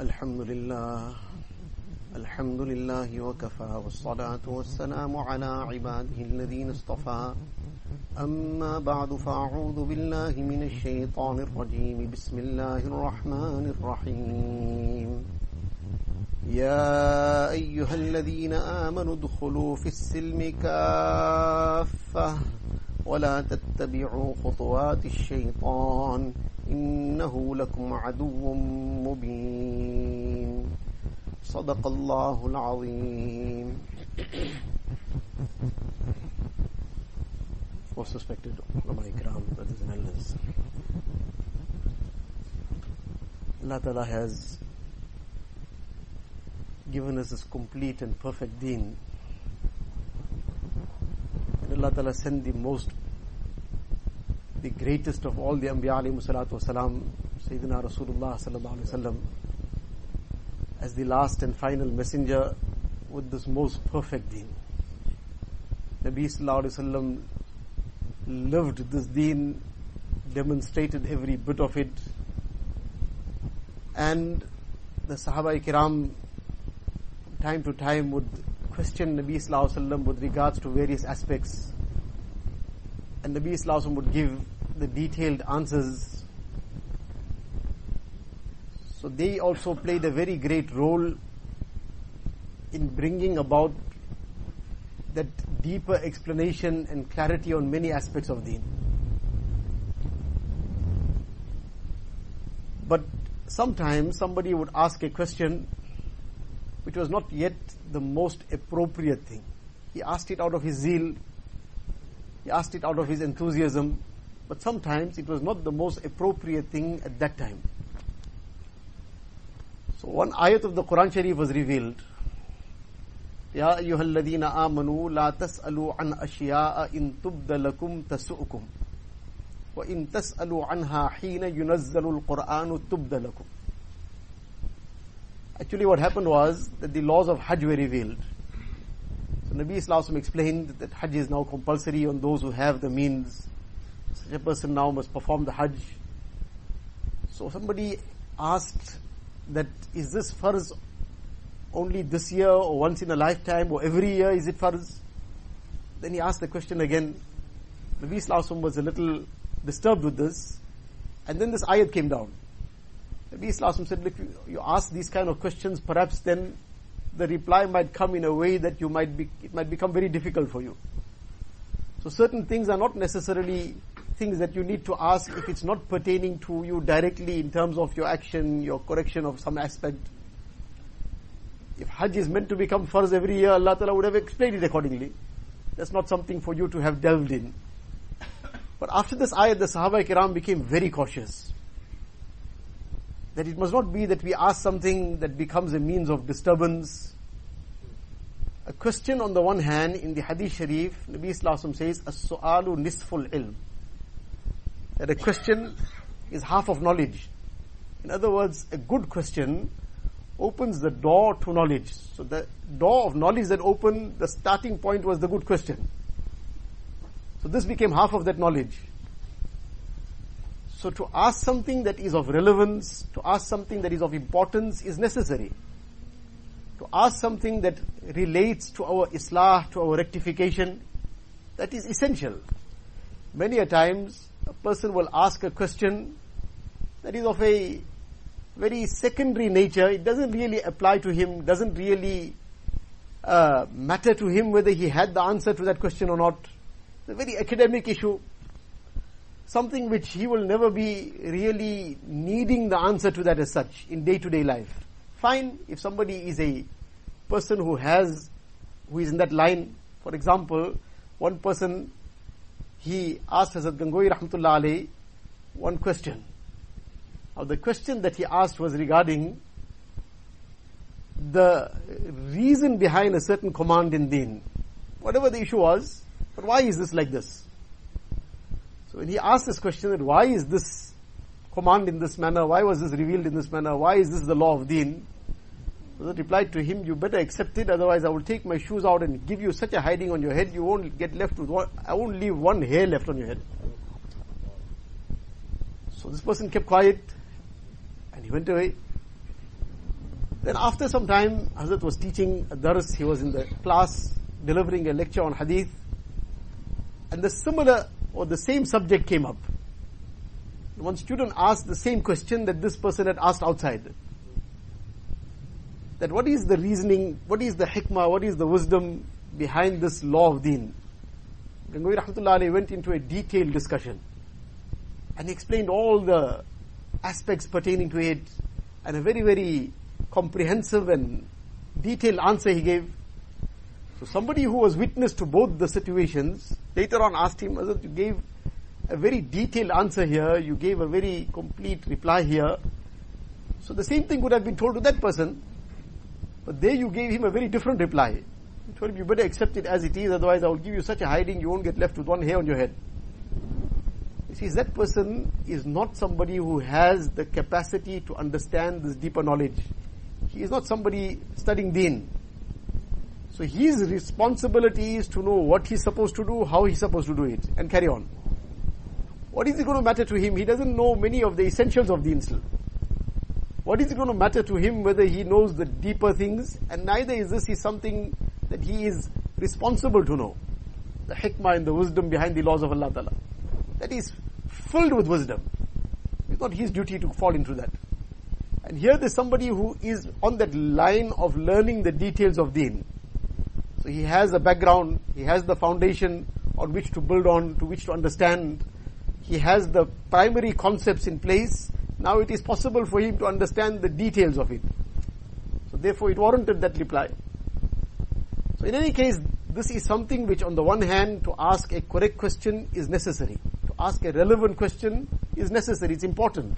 الحمد لله. الحمد لله وكفى والصلاة والسلام على عباده الذين اصطفى. أما بعد فأعوذ بالله من الشيطان الرجيم. بسم الله الرحمن الرحيم. يا أيها الذين آمنوا ادخلوا في السلم كافة ولا تتبعوا خطوات الشيطان. إنه لكم عدو مبين صدق الله العظيم Most respected ulama ikram, brothers and elders. Allah Ta'ala has given us this complete and perfect deen. And Allah Ta'ala sent the most, the greatest of all the Anbiya alayhi salatu wasalam, Sayyidina Rasulullah sallallahu alayhi wasallam, as the last and final messenger with this most perfect deen. Nabi sallallahu alayhi wasallam lived this deen, demonstrated every bit of it, and the Sahaba Kiram time to time would question Nabi Sallallahu Alaihi Wasallam with regards to various aspects. And Nabi Sallallahu Alaihi Wasallam would give the detailed answers. So they also played a very great role in bringing about that deeper explanation and clarity on many aspects of deen. But sometimes somebody would ask a question which was not yet the most appropriate thing. He asked it out of his zeal, he asked it out of his enthusiasm, but sometimes it was not the most appropriate thing at that time. So one ayat of the Quran Sharif was revealed. يا أيها الذين آمنوا لا تسألوا عن أشياء إن تبد لكم تسؤكم وإن تسألوا عنها حين ينزل القرآن تبد لكم Actually what happened was that the laws of Hajj were revealed. So Nabi Islam explained that Hajj is now compulsory on those who have the means. such a person now must perform the Hajj. So somebody asked that is this farz only this year or once in a lifetime or every year is it farz? Then he asked the question again. Nabi Islam was a little disturbed with this. And then this ayat came down. Nabi Islam said, look, you ask these kind of questions, perhaps then the reply might come in a way that you might be, it might become very difficult for you. So certain things are not necessarily things that you need to ask if it's not pertaining to you directly in terms of your action, your correction of some aspect. If Hajj is meant to become farz every year, Allah Ta'ala would have explained it accordingly. That's not something for you to have delved in. But after this ayat, the Sahaba Kiram became very cautious that it must not be that we ask something that becomes a means of disturbance. A question on the one hand, in the Hadith Sharif, Nabi Islam says, As-su'alu nisful ilm. That a question is half of knowledge. In other words, a good question opens the door to knowledge. So the door of knowledge that opened, the starting point was the good question. So this became half of that knowledge. So to ask something that is of relevance, to ask something that is of importance is necessary. To ask something that relates to our islah, to our rectification, that is essential. Many a times, a person will ask a question that is of a very secondary nature. It doesn't really apply to him, doesn't really uh, matter to him whether he had the answer to that question or not. It's a very academic issue something which he will never be really needing the answer to that as such in day to day life. Fine if somebody is a person who has, who is in that line. For example, one person, he asked Hazrat Gangohi Rahmatullah alayhi one question. Now the question that he asked was regarding the reason behind a certain command in deen. Whatever the issue was, but why is this like this? So when he asked this question that why is this command in this manner, why was this revealed in this manner, why is this the law of deen? That replied to him, you better accept it, otherwise I will take my shoes out and give you such a hiding on your head, you won't get left with one, I won't leave one hair left on your head. So this person kept quiet and he went away. Then after some time, Hazrat was teaching a dars, he was in the class delivering a lecture on hadith, and the similar or the same subject came up. One student asked the same question that this person had asked outside. That what is the reasoning, what is the hikmah, what is the wisdom behind this law of deen? Gangohi Rahmatullah went into a detailed discussion and explained all the aspects pertaining to it and a very, very comprehensive and detailed answer he gave. So somebody who was witness to both the situations later on asked him, Hazrat, you gave a very detailed answer here, you gave a very complete reply here. So the same thing would have been told to that person, but there you gave him a very different reply. You told him you better accept it as it is, otherwise I will give you such a hiding you won't get left with one hair on your head. You see, that person is not somebody who has the capacity to understand this deeper knowledge. He is not somebody studying deen. So his responsibility is to know what he's supposed to do, how he's supposed to do it, and carry on. What is it going to matter to him? He doesn't know many of the essentials of deen still. What is it going to matter to him whether he knows the deeper things? And neither is this something that he is responsible to know. The hikmah and the wisdom behind the laws of Allah Ta'ala. That is filled with wisdom. It's not his duty to fall into that. And here there's somebody who is on that line of learning the details of deen. So he has a background, he has the foundation on which to build on, to which to understand. He has the primary concepts in place. Now it is possible for him to understand the details of it. So therefore it warranted that reply. So in any case, this is something which on the one hand to ask a correct question is necessary. To ask a relevant question is necessary, it's important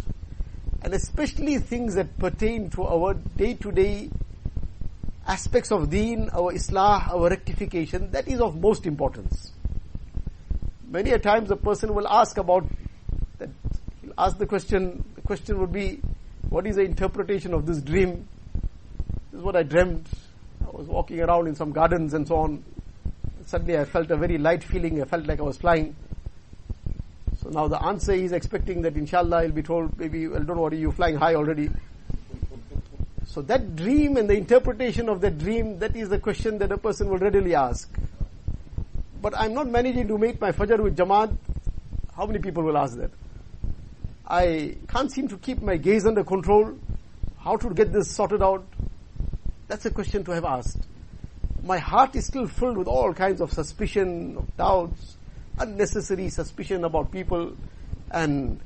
and especially things that pertain to our day-to-day aspects of deen, our islah, our rectification, that is of most importance. Many a times a person will ask about that, he'll ask the question, question would be, what is the interpretation of this dream? This is what I dreamt. I was walking around in some gardens and so on. Suddenly I felt a very light feeling, I felt like I was flying. So now the answer is expecting that inshallah he'll be told, maybe, well don't worry, you're flying high already. So that dream and the interpretation of that dream, that is the question that a person will readily ask. But I'm not managing to make my fajr with Jamaat. How many people will ask that? I can't seem to keep my gaze under control. How to get this sorted out? That's a question to have asked. My heart is still filled with all kinds of suspicion, of doubts, unnecessary suspicion about people and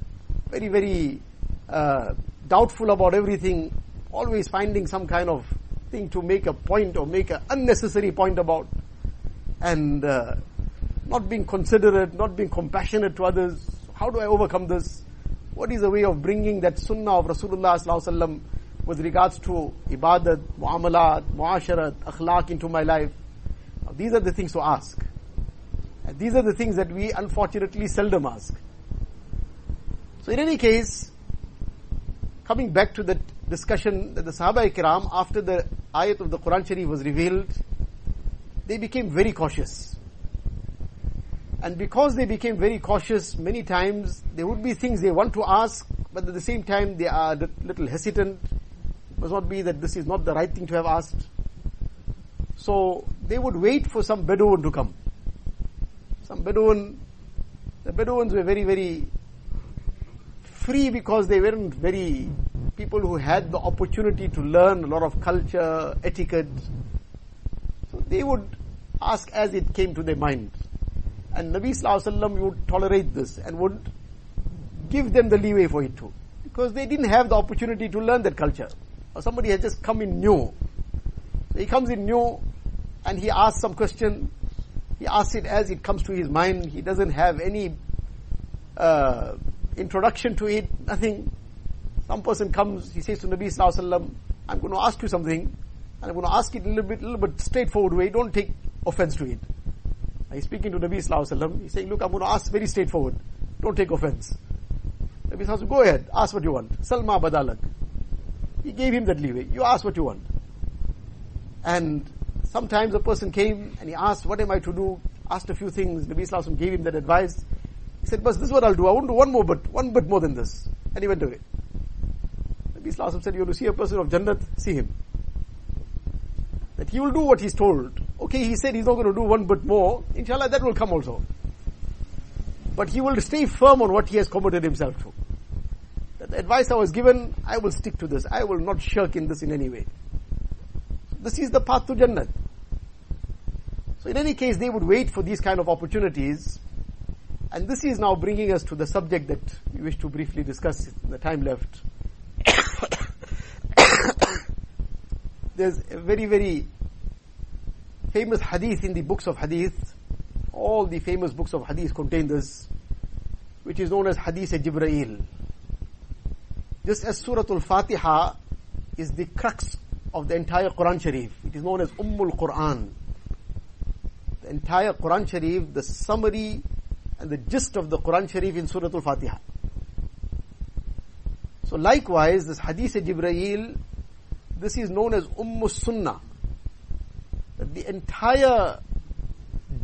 very, very uh, doubtful about everything, always finding some kind of thing to make a point or make an unnecessary point about, and uh, not being considerate, not being compassionate to others. How do I overcome this? What is the way of bringing that sunnah of Rasulullah sallallahu with regards to ibadat, muamalat, muasharat, akhlaq into my life? Now, these are the things to ask. And these are the things that we unfortunately seldom ask. So in any case, coming back to the discussion that the Sahaba Ikram, after the ayat of the Quran Sharif was revealed, they became very cautious. And because they became very cautious, many times there would be things they want to ask, but at the same time they are a little hesitant. It must not be that this is not the right thing to have asked. So they would wait for some Bedouin to come some Bedouin, the Bedouins were very, very free because they weren't very people who had the opportunity to learn a lot of culture, etiquette. So they would ask as it came to their mind. And Nabi Sallallahu would tolerate this and would give them the leeway for it too. Because they didn't have the opportunity to learn that culture. Or somebody has just come in new. So he comes in new and he asks some question he asks it as it comes to his mind. He doesn't have any uh, introduction to it, nothing. Some person comes, he says to Nabi Sallallahu Alaihi Wasallam, I'm going to ask you something, and I'm going to ask it a little bit, little bit straightforward way. Don't take offense to it. He's speaking to Nabi Sallallahu He's saying, look, I'm going to ask very straightforward. Don't take offense. Nabi Sallallahu go ahead, ask what you want. Salma badalak. He gave him that leeway. You ask what you want. And Sometimes a person came and he asked, what am I to do? Asked a few things. Nabi Sallallahu gave him that advice. He said, but this is what I'll do. I won't do one more but one bit more than this. And he went away. Nabi Sallallahu said, you want to see a person of Jannat? See him. That he will do what he's told. Okay, he said he's not going to do one bit more. Inshallah, that will come also. But he will stay firm on what he has committed himself to. The advice I was given, I will stick to this. I will not shirk in this in any way. This is the path to Jannah. So in any case, they would wait for these kind of opportunities. And this is now bringing us to the subject that we wish to briefly discuss in the time left. There's a very, very famous hadith in the books of hadith. All the famous books of hadith contain this, which is known as Hadith Jibreel. Just as Surah Al-Fatiha is the crux of the entire Quran Sharif. It is known as Ummul Quran. The entire Quran Sharif, the summary and the gist of the Quran Sharif in Surah Al-Fatiha. So likewise, this Hadith Jibreel, this is known as Umm Sunnah. The entire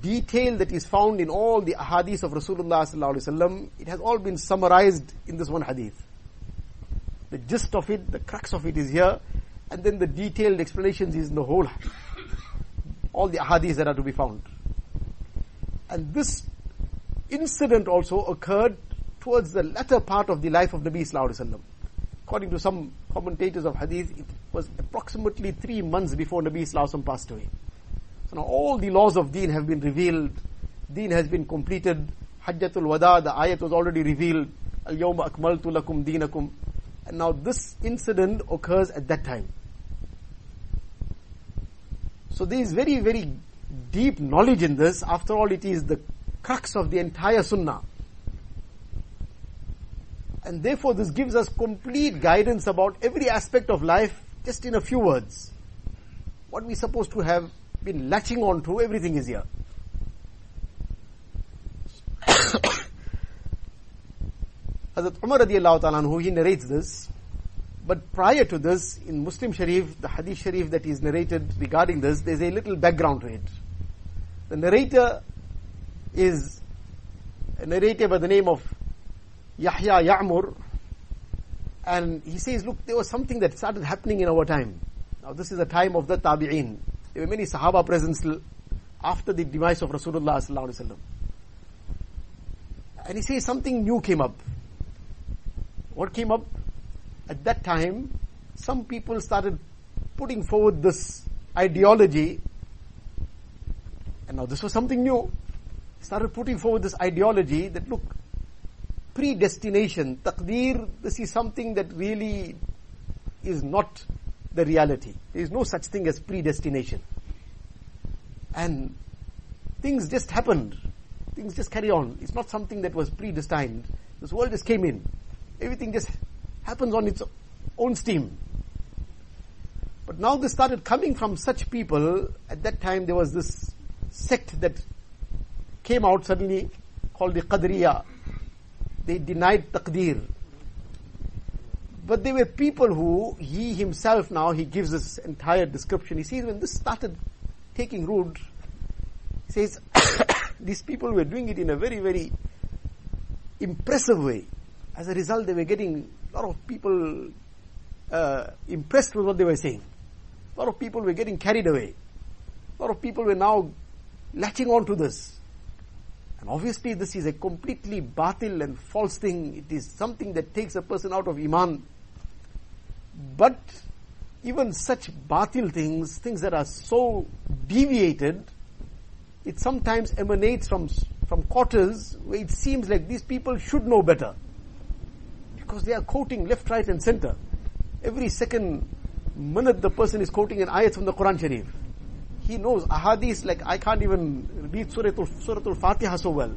detail that is found in all the hadiths of Rasulullah it has all been summarized in this one hadith. The gist of it, the crux of it is here, and then the detailed explanations is in the whole, all the hadiths that are to be found. And this incident also occurred towards the latter part of the life of Nabi Sallallahu Alaihi Wasallam. According to some commentators of hadith, it was approximately three months before Nabi Wasallam passed away. So now all the laws of deen have been revealed, deen has been completed, Hajjatul Wada, the ayat was already revealed, Al-Yawma akmaltu lakum deenakum. And now this incident occurs at that time. So there is very, very deep knowledge in this. After all, it is the crux of the entire sunnah. And therefore this gives us complete guidance about every aspect of life just in a few words. What we're supposed to have been latching on to, everything is here. Hazrat Umar radiallahu ta'ala who he narrates this. But prior to this, in Muslim Sharif, the Hadith Sharif that is narrated regarding this, there's a little background to it. The narrator is a narrator by the name of Yahya Ya'mur. And he says, look, there was something that started happening in our time. Now this is the time of the Tabi'een. There were many Sahaba present after the demise of Rasulullah sallallahu alaihi wasallam. And he says something new came up. What came up? At that time, some people started putting forward this ideology. And now this was something new started putting forward this ideology that look, predestination, taqdeer, this is something that really is not the reality. There is no such thing as predestination. And things just happened. Things just carry on. It's not something that was predestined. This world just came in. Everything just happens on its own steam. But now this started coming from such people. At that time there was this sect that came out suddenly called the Qadriya. They denied taqdeer. But they were people who, he himself now, he gives this entire description. He says when this started taking root, he says, these people were doing it in a very, very impressive way. As a result, they were getting a lot of people uh, impressed with what they were saying. A lot of people were getting carried away. A lot of people were now latching on to this. And obviously this is a completely batil and false thing. It is something that takes a person out of iman. But even such batil things, things that are so deviated, it sometimes emanates from, from quarters where it seems like these people should know better. Because they are quoting left, right and center. Every second minute the person is quoting an ayat from the Quran Sharif he knows ahadith like I can't even read Surah, Surah Al-Fatiha so well.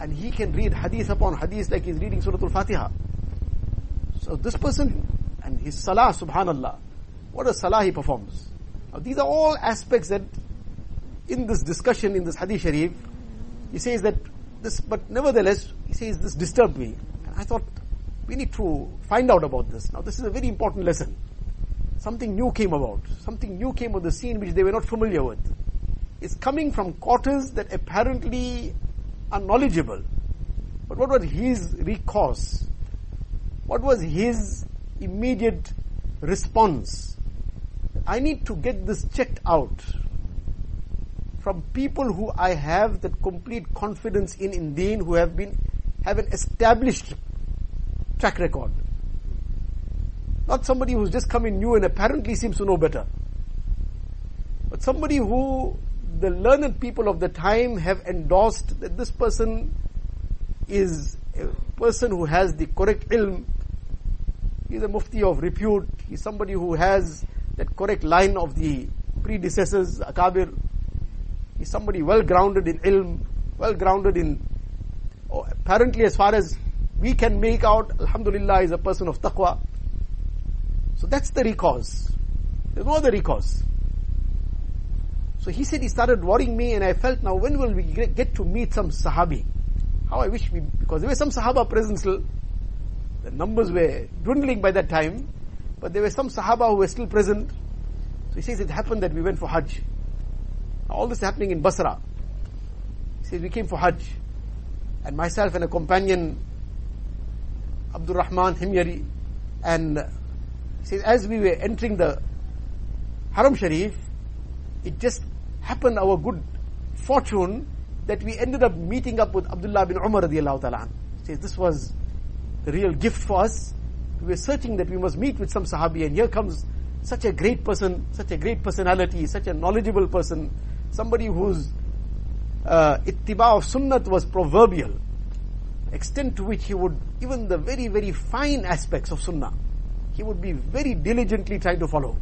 And he can read hadith upon hadith like he's reading Surah Al-Fatiha. So this person, and his salah, subhanallah, what a salah he performs. Now these are all aspects that in this discussion, in this hadith sharif, he says that this, but nevertheless, he says this disturbed me. And I thought, we need to find out about this. Now this is a very important lesson something new came about. Something new came on the scene which they were not familiar with. It's coming from quarters that apparently are knowledgeable. But what was his recourse? What was his immediate response? I need to get this checked out from people who I have that complete confidence in in deen, who have been, have an established track record. Not somebody who's just come in new and apparently seems to know better. But somebody who the learned people of the time have endorsed that this person is a person who has the correct ilm. He's a mufti of repute. He's somebody who has that correct line of the predecessors, akabir. He's somebody well grounded in ilm, well grounded in, oh, apparently as far as we can make out, Alhamdulillah is a person of taqwa. So that's the recourse. There's no other recourse. So he said he started worrying me and I felt now when will we get to meet some Sahabi? How I wish we, because there were some Sahaba present still. The numbers were dwindling by that time, but there were some Sahaba who were still present. So he says it happened that we went for Hajj. All this happening in Basra. He says we came for Hajj. And myself and a companion, Abdul Rahman Himyari, and says as we were entering the Haram Sharif, it just happened our good fortune that we ended up meeting up with Abdullah bin Umar radiallahu ta'ala. Says this was the real gift for us. We were searching that we must meet with some Sahabi and here comes such a great person, such a great personality, such a knowledgeable person, somebody whose uh, ittiba of sunnat was proverbial, extent to which he would, even the very, very fine aspects of sunnah, he would be very diligently trying to follow.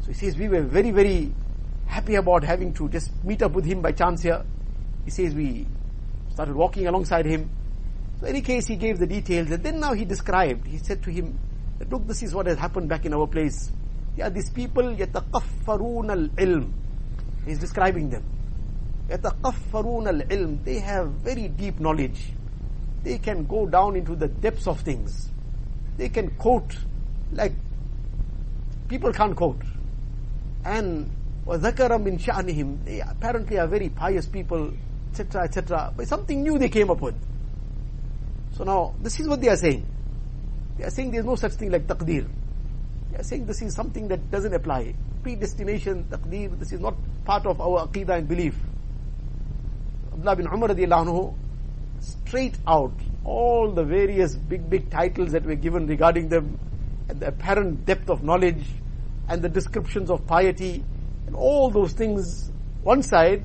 So he says we were very, very happy about having to just meet up with him by chance here. He says we started walking alongside him. So in any case, he gave the details and then now he described, he said to him, that, look, this is what has happened back in our place. Yeah, these people, يَتَقَفَّرُونَ الْعِلْمِ He's describing them. يَتَقَفَّرُونَ الْعِلْمِ They have very deep knowledge. They can go down into the depths of things. They can quote like people can't quote. And وَذَكَرَ مِنْ شَأْنِهِمْ They apparently are very pious people, etc., etc. But something new they came up with. So now, this is what they are saying. They are saying there is no such thing like taqdeer. They are saying this is something that doesn't apply. Predestination, taqdeer, this is not part of our aqidah and belief. Abdullah bin Umar radiallahu anhu, straight out, all the various big, big titles that were given regarding them, and the apparent depth of knowledge, and the descriptions of piety, and all those things one side,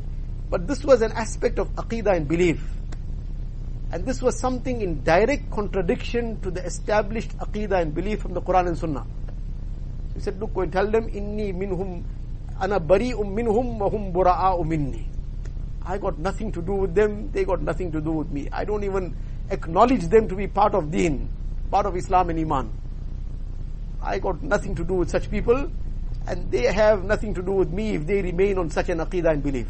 but this was an aspect of aqidah and belief. And this was something in direct contradiction to the established aqidah and belief from the Quran and Sunnah. He said, look, go and tell them, inni minhum, ana bari'um minhum wa hum bura'a'u minni. I got nothing to do with them, they got nothing to do with me. I don't even acknowledge them to be part of deen, part of Islam and Iman. I got nothing to do with such people, and they have nothing to do with me if they remain on such an aqidah and belief.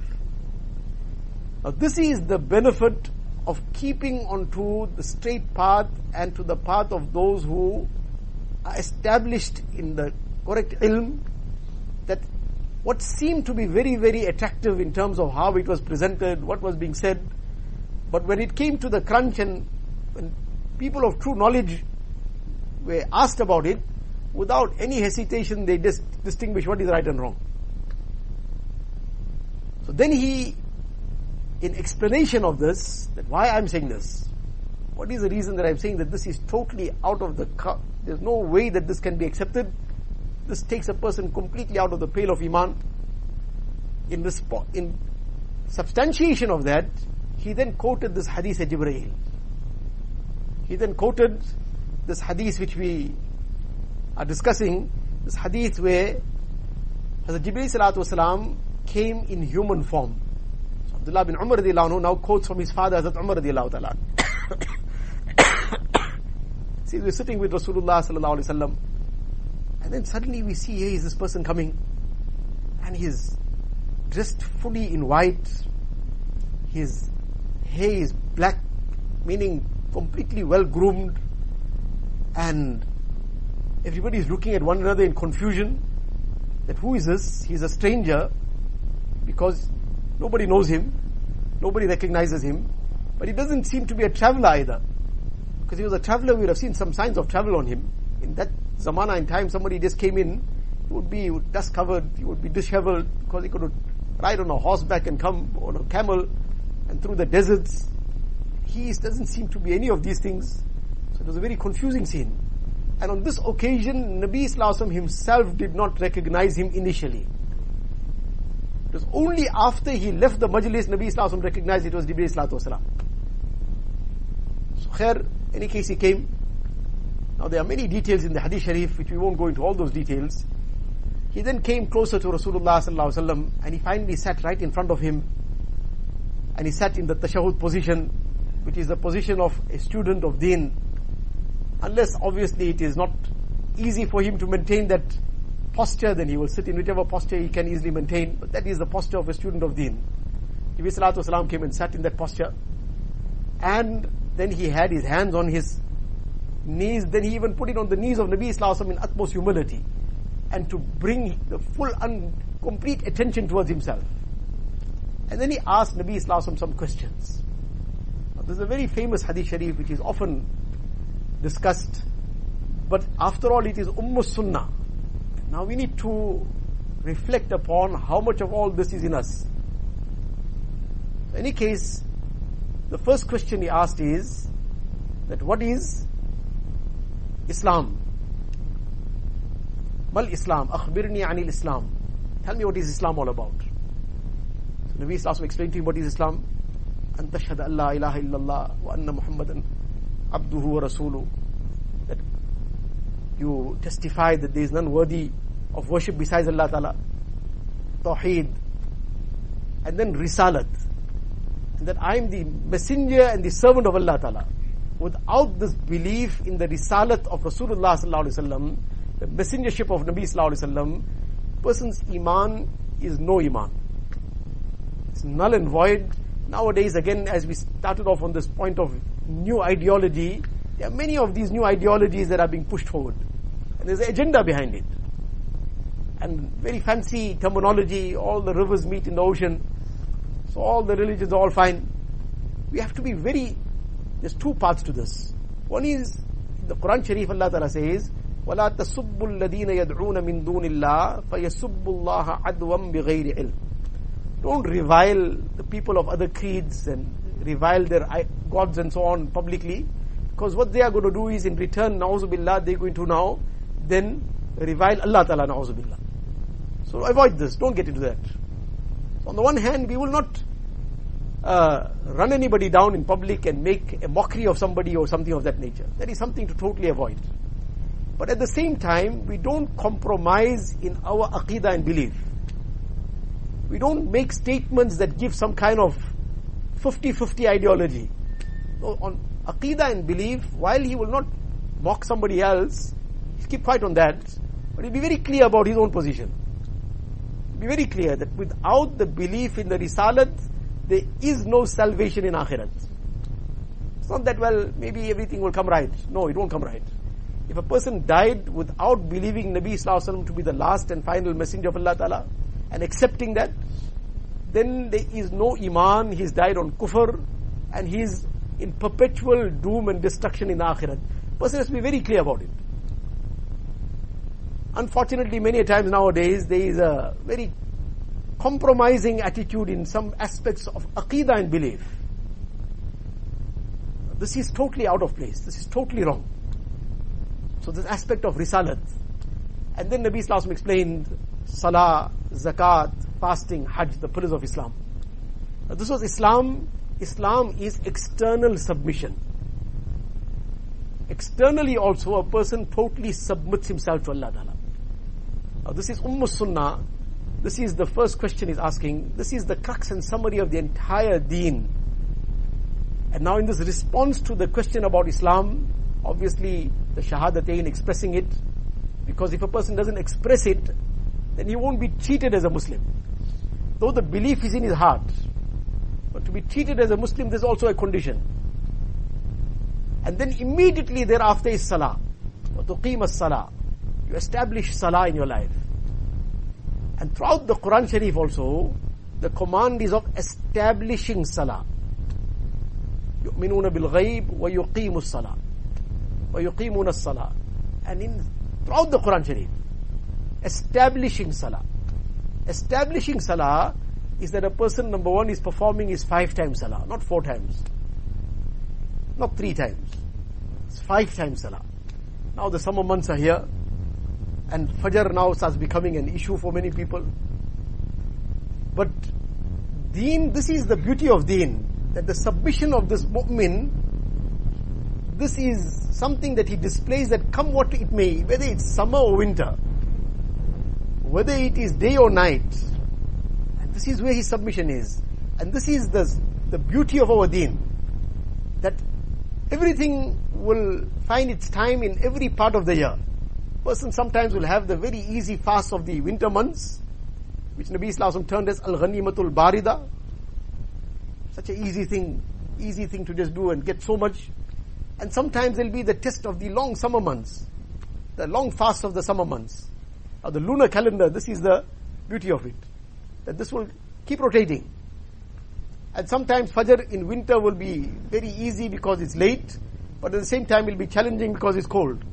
Now this is the benefit of keeping onto the straight path and to the path of those who are established in the correct ilm, that what seemed to be very, very attractive in terms of how it was presented, what was being said, but when it came to the crunch and when people of true knowledge were asked about it, without any hesitation, they just distinguish what is right and wrong. So then he, in explanation of this, that why I'm saying this, what is the reason that I'm saying that this is totally out of the, car? there's no way that this can be accepted. This takes a person completely out of the pale of Iman. In, respo- in substantiation of that, he then quoted this hadith of Jibreel. He then quoted this hadith which we are discussing this hadith where Hazrat Jibreel salatu came in human form. So Abdullah bin Umar radiallahu now quotes from his father Hazrat Umar ta'ala. see, we're sitting with Rasulullah sallallahu and then suddenly we see here is this person coming and he's dressed fully in white. His hair is black, meaning completely well groomed and Everybody is looking at one another in confusion that who is this? He's a stranger because nobody knows him, nobody recognizes him, but he doesn't seem to be a traveler either. Because he was a traveler, we would have seen some signs of travel on him. In that zamana in time, somebody just came in He would be dust covered, he would be disheveled because he could ride on a horseback and come on a camel and through the deserts. He doesn't seem to be any of these things. So it was a very confusing scene. And on this occasion, Nabi Islam himself did not recognize him initially. It was only after he left the majlis, Nabi Islam recognized it was Jibreel Salatu Wasalam. So khair, in any case he came. Now there are many details in the Hadith Sharif which we won't go into all those details. He then came closer to Rasulullah sallallahu alaihi wasallam and he finally sat right in front of him and he sat in the tashahud position which is the position of a student of deen. Unless obviously it is not easy for him to maintain that posture then he will sit in whichever posture he can easily maintain. But that is the posture of a student of deen. Nabi salatu wasalam came and sat in that posture. And then he had his hands on his knees. Then he even put it on the knees of Nabi Islam in utmost humility and to bring the full and complete attention towards himself and then he asked Nabi Islam some questions now, this is a very famous hadith sharif which is often discussed. But after all, it is Umm Sunnah. Now we need to reflect upon how much of all this is in us. In any case, the first question he asked is that what is Islam? Mal Islam, akhbirni anil Islam. Tell me what is Islam all about. Nabi also explained to him what is Islam. And tashhad Allah ilaha illallah wa anna Muhammadan abduhu wa rasulu. That you testify that there is none worthy of worship besides Allah Ta'ala. Tawheed. And then Risalat. And that I am the messenger and the servant of Allah Ta'ala. Without this belief in the Risalat of Rasulullah Sallallahu Alaihi Wasallam, the messengership of Nabi Sallallahu Alaihi Wasallam, person's Iman is no Iman it's null and void nowadays again as we started off on this point of new ideology, there are many of these new ideologies that are being pushed forward. And there's an agenda behind it. And very fancy terminology, all the rivers meet in the ocean. So all the religions are all fine. We have to be very, there's two parts to this. One is, the Quran Sharif Allah Ta'ala says, وَلَا تَسُبُّ الَّذِينَ يَدْعُونَ مِن دُونِ اللَّهِ فَيَسُبُّ اللَّهَ عَدْوًا بِغَيْرِ عِلْمٍ don't revile the people of other creeds and revile their gods and so on publicly. Because what they are going to do is in return, na'uzubillah, they're going to now then revile Allah Ta'ala, na'uzubillah. So avoid this, don't get into that. So on the one hand, we will not uh, run anybody down in public and make a mockery of somebody or something of that nature. That is something to totally avoid. But at the same time, we don't compromise in our aqidah and belief. We don't make statements that give some kind of 50-50 ideology. On Aqidah and belief, while he will not mock somebody else, he'll keep quiet on that, but he'll be very clear about his own position. Be very clear that without the belief in the Risalat, there is no salvation in Akhirat. It's not that, well, maybe everything will come right. No, it won't come right. If a person died without believing Nabi Sallallahu to be the last and final messenger of Allah Ta'ala, and accepting that, then there is no iman, he's died on kufr, and he's in perpetual doom and destruction in the akhirat. Person has to be very clear about it. Unfortunately, many times nowadays, there is a very compromising attitude in some aspects of aqidah and belief. This is totally out of place. This is totally wrong. So this aspect of risalat. And then Nabi Islam explained salah, zakat, fasting, hajj, the pillars of Islam. This was Islam. Islam is external submission. Externally also a person totally submits himself to Allah Ta'ala. Now this is Umm Sunnah. This is the first question he's asking. This is the crux and summary of the entire deen. And now in this response to the question about Islam, obviously the Shahadatain expressing it, because if a person doesn't express it, then he won't be treated as a Muslim. Though the belief is in his heart. But to be treated as a Muslim, there's also a condition. And then immediately thereafter is Salah. وَتُقِيمَ Salah. You establish Salah in your life. And throughout the Quran Sharif also, the command is of establishing Salah. يؤمنون بالغيب ويقيموا الصلاة ويقيمون الصلاة and in throughout the Quran Sharif establishing salah. Establishing salah is that a person, number one, is performing his five times salah, not four times. Not three times. It's five times salah. Now the summer months are here, and Fajr now starts becoming an issue for many people. But deen, this is the beauty of deen, that the submission of this mu'min, this is something that he displays that come what it may, whether it's summer or winter, whether it is day or night, and this is where his submission is. And this is the, the beauty of our deen, that everything will find its time in every part of the year. Person sometimes will have the very easy fast of the winter months, which Nabi Islam termed as Al-Ghanimatul Barida. Such an easy thing, easy thing to just do and get so much. And sometimes there'll be the test of the long summer months, the long fast of the summer months. Now the lunar calendar, this is the beauty of it. That this will keep rotating. And sometimes Fajr in winter will be very easy because it's late, but at the same time it will be challenging because it's cold.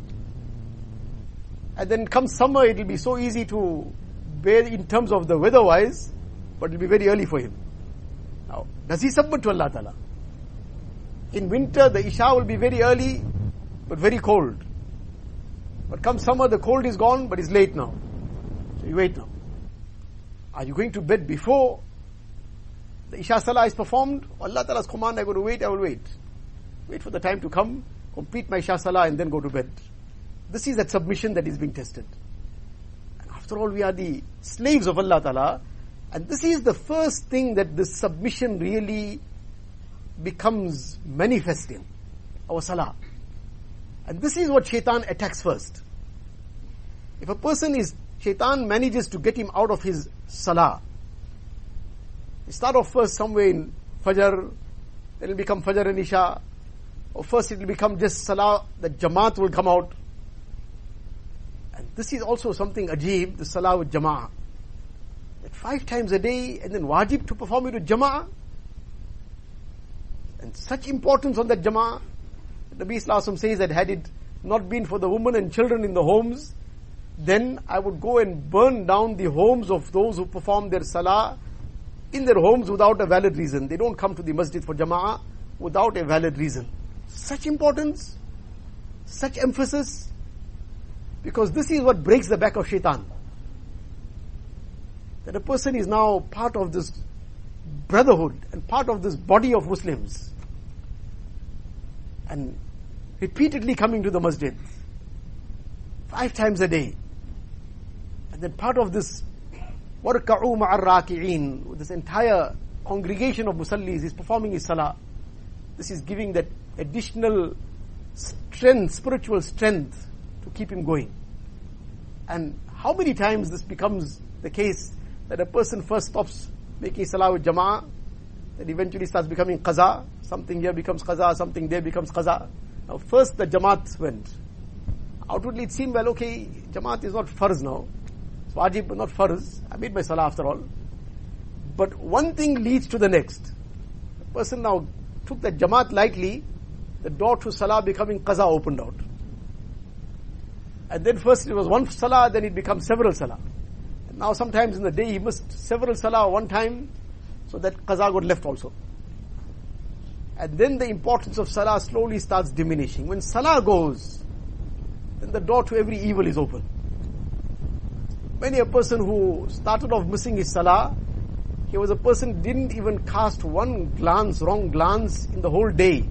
And then come summer, it will be so easy to bear in terms of the weather wise, but it will be very early for him. Now, does he submit to Allah Ta'ala? In winter, the Isha will be very early, but very cold. But come summer, the cold is gone, but it's late now. So you wait now. Are you going to bed before the Isha Salah is performed? Allah Ta'ala's command, I'm going to wait, I will wait. Wait for the time to come, complete my Isha Salah and then go to bed. This is that submission that is being tested. And after all, we are the slaves of Allah Ta'ala. And this is the first thing that this submission really becomes manifesting. Our Salah. And this is what shaitan attacks first. If a person is, shaitan manages to get him out of his Salah. He start off first somewhere in Fajr, then it'll become Fajr and Isha, or first it will become just Salah, the Jamaat will come out. And this is also something ajib, the Salah with Jama'ah. That five times a day and then wajib to perform it with Jama'ah. And such importance on that Jama'ah. Nabi Islam says that had it not been for the women and children in the homes, then I would go and burn down the homes of those who perform their Salah in their homes without a valid reason. They don't come to the masjid for Jama'ah without a valid reason. Such importance, such emphasis, because this is what breaks the back of shaitan. That a person is now part of this brotherhood and part of this body of Muslims. And repeatedly coming to the masjid. Five times a day. And then part of this وَرْكَعُوا مَعَ الرَّاكِعِينَ This entire congregation of musallis is performing his salah. This is giving that additional strength, spiritual strength to keep him going. And how many times this becomes the case that a person first stops making salah with jama'ah, that eventually starts becoming qaza, something here becomes qaza, something there becomes qaza. Now first the jamaat went. Outwardly it seemed well, okay, jamaat is not farz now. Wajib, not farz. I made my salah after all. But one thing leads to the next. The person now took that jamaat lightly, the door to salah becoming qaza opened out. And then first it was one salah, then it becomes several salah. And now sometimes in the day he missed several salah one time, so that qaza got left also. And then the importance of salah slowly starts diminishing. When salah goes, then the door to every evil is open. Many a person who started off missing his salah, he was a person didn't even cast one glance, wrong glance in the whole day.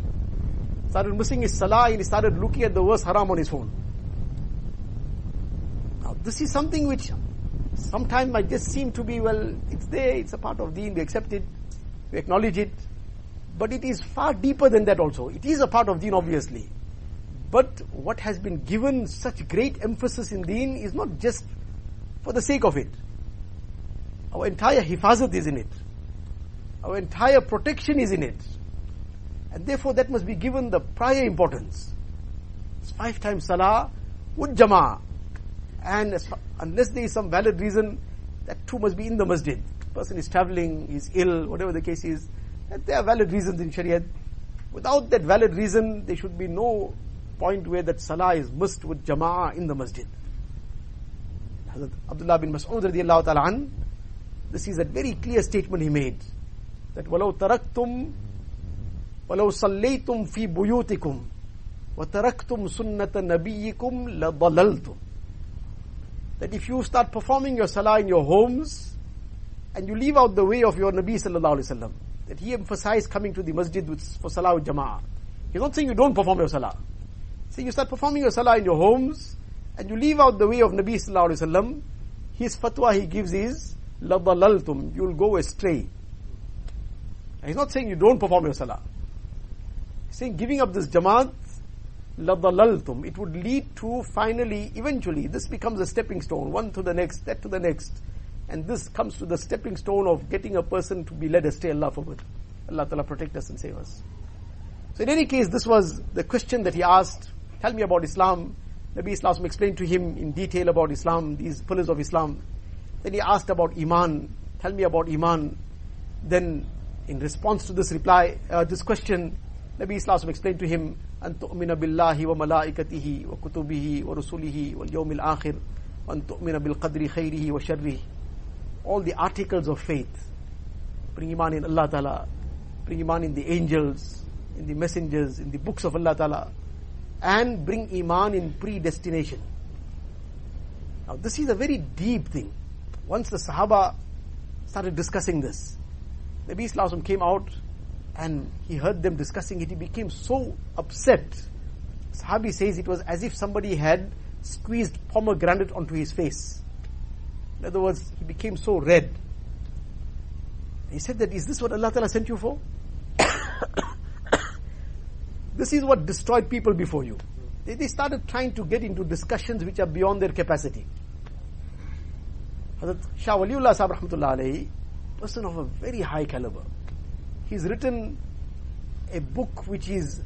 Started missing his salah and he started looking at the worst haram on his phone. Now this is something which sometimes might just seem to be, well, it's there, it's a part of deen, we accept it, we acknowledge it. But it is far deeper than that also. It is a part of deen obviously. But what has been given such great emphasis in deen is not just for the sake of it. Our entire hifazat is in it. Our entire protection is in it. And therefore that must be given the prior importance. It's five times salah with jama'ah. And unless there is some valid reason, that too must be in the masjid. person is traveling, is ill, whatever the case is. And there are valid reasons in Sharia. Without that valid reason, there should be no point where that salah is missed with jama'ah in the masjid. Hazrat Abdullah bin Mas'ud radiallahu ta'ala an, this is a very clear statement he made. That وَلَوْ تَرَكْتُمْ وَلَوْ صَلَّيْتُمْ فِي بُيُوتِكُمْ وَتَرَكْتُمْ سُنَّةَ نَبِيِّكُمْ لَضَلَلْتُمْ That if you start performing your salah in your homes, and you leave out the way of your Nabi sallallahu alaihi wasallam, that he emphasized coming to the masjid with, for salah with jama'ah. He's not saying you don't perform your salah. He's saying you start performing your salah in your homes, and you leave out the way of Nabi sallallahu alaihi wasallam, his fatwa he gives is, لَضَلَلْتُمْ You'll go astray. He's not saying you don't perform your salah. He's saying giving up this jamaat, لَضَلَلْتُمْ It would lead to finally, eventually, this becomes a stepping stone, one to the next, that to the next. And this comes to the stepping stone of getting a person to be led astray, Allah forbid. Allah Ta'ala protect us and save us. So in any case, this was the question that he asked, tell me about Islam. Nabi Islam explained to him in detail about Islam, these pillars of Islam. Then he asked about Iman, tell me about Iman. Then in response to this reply, uh, this question, Nabi Islam explained to him, أن تؤمن بالله وملائكته وكتبه ورسله واليوم الآخر وأن تؤمن بالقدر خيره وشره all the articles of faith. Bring Iman in Allah Ta'ala, bring Iman in the angels, in the messengers, in the books of Allah Ta'ala, and bring Iman in predestination. Now this is a very deep thing. Once the Sahaba started discussing this, Nabi Islam came out and he heard them discussing it, he became so upset. Sahabi says it was as if somebody had squeezed pomegranate onto his face. In other words, he became so red. He said that, is this what Allah Ta'ala sent you for? this is what destroyed people before you. They, they started trying to get into discussions which are beyond their capacity. Hazrat Shah Waliullah Sahib Rahmatullah person of a very high caliber. He's written a book which is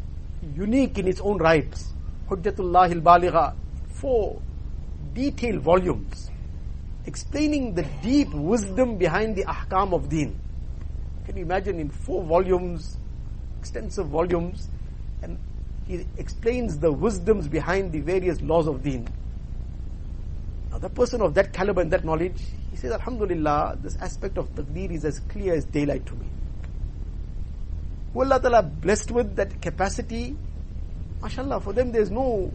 unique in its own rights. Hujjatullah al-Baligha. Four detailed volumes explaining the deep wisdom behind the ahkam of deen. Can you imagine in four volumes, extensive volumes, he explains the wisdoms behind the various laws of deen. Now the person of that caliber and that knowledge, he says, Alhamdulillah, this aspect of taqdeer is as clear as daylight to me. Who Allah Ta'ala blessed with that capacity, mashallah, for them there's no,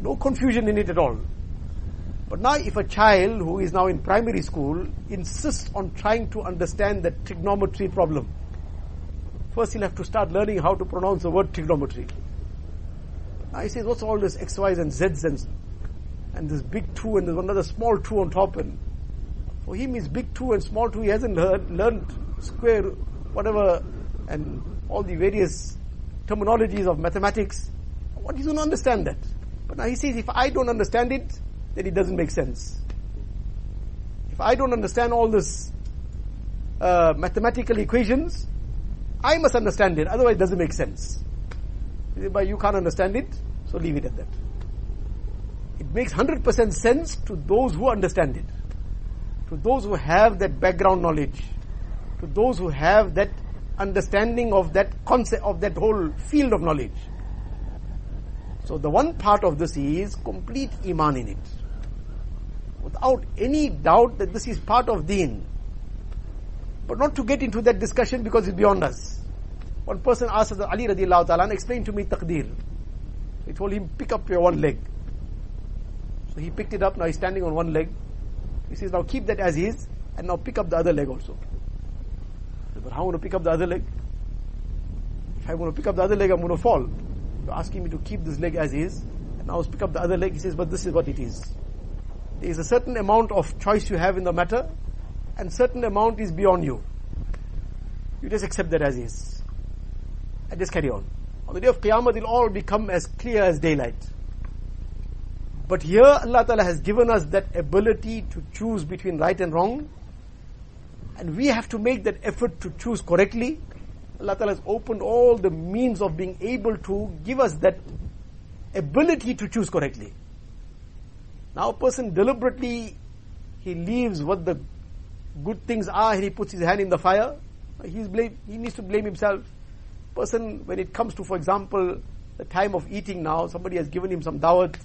no confusion in it at all. But now if a child who is now in primary school insists on trying to understand the trigonometry problem, first he'll have to start learning how to pronounce the word trigonometry. Now he says, what's all this X, Y's and Z's and, and this big two and there's another small two on top and for him is big two and small two, he hasn't learned, learned square, whatever, and all the various terminologies of mathematics. What he's going to understand that? But now he says, if I don't understand it, then it doesn't make sense. If I don't understand all this uh, mathematical equations, I must understand it, otherwise it doesn't make sense. But you can't understand it, so leave it at that. It makes 100% sense to those who understand it, to those who have that background knowledge, to those who have that understanding of that concept, of that whole field of knowledge. So the one part of this is complete iman in it without any doubt that this is part of deen. But not to get into that discussion because it's beyond us. One person asked Ali radiallahu ta'ala, explain to me taqdeer. He told him, pick up your one leg. So he picked it up, now he's standing on one leg. He says, now keep that as is, and now pick up the other leg also. Said, but how am I going to pick up the other leg? If I want to pick up the other leg, I'm going to fall. You're asking me to keep this leg as is, and now pick up the other leg. He says, but this is what it is. There is a certain amount of choice you have in the matter, and certain amount is beyond you. You just accept that as is. And just carry on. On the day of Qiyamah, it'll all become as clear as daylight. But here, Allah Ta'ala has given us that ability to choose between right and wrong. And we have to make that effort to choose correctly. Allah Ta'ala has opened all the means of being able to give us that ability to choose correctly. Now a person deliberately, he leaves what the good things are and he puts his hand in the fire. He's blame, he needs to blame himself. Person, when it comes to, for example, the time of eating now, somebody has given him some dawat,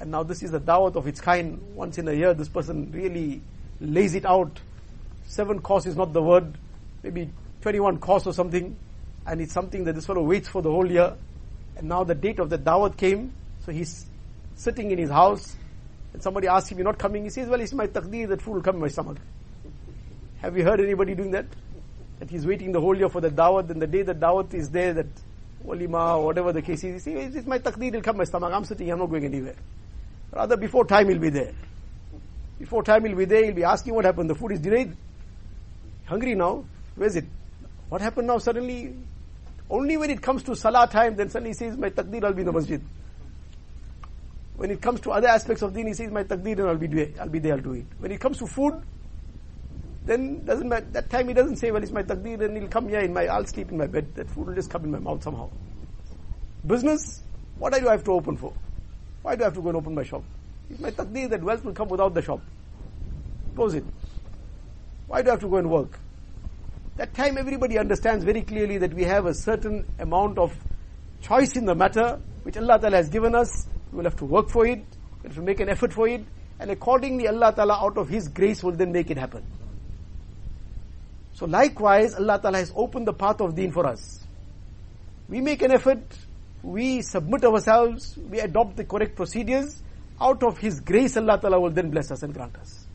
And now this is the dawat of its kind. Once in a year, this person really lays it out. Seven course is not the word. Maybe 21 course or something. And it's something that this fellow waits for the whole year. And now the date of the dawat came. So he's sitting in his house. And somebody asks him, you're not coming. He says, well, it's my taqdeer that food will come in my stomach. Have you heard anybody doing that? That he's waiting the whole year for the dawat. And the day the dawat is there, that walima or whatever the case is, he says, it's my taqdeer, it'll come my stomach. I'm sitting, I'm not going anywhere. Rather, before time he'll be there. Before time he'll be there, he'll be asking what happened. The food is delayed. Hungry now. Where's it? What happened now suddenly? Only when it comes to salah time, then suddenly he says, my taqdeer, I'll be in the masjid. When it comes to other aspects of deen, he says, my taqdeer, and I'll be, there, I'll be there, I'll do it. When it comes to food, then doesn't matter, that time he doesn't say, well, it's my taqdeer, and he'll come here in my, I'll sleep in my bed. That food will just come in my mouth somehow. Business, what do I have to open for? Why do I have to go and open my shop? It's my taqdeer that wealth will come without the shop. Close it. Why do I have to go and work? That time everybody understands very clearly that we have a certain amount of choice in the matter which Allah Ta'ala has given us. We will have to work for it. We have to make an effort for it. And accordingly Allah Ta'ala out of His grace will then make it happen. So likewise Allah Ta'ala has opened the path of deen for us. We make an effort, we submit ourselves, we adopt the correct procedures, out of His grace Allah Ta'ala will then bless us and grant us.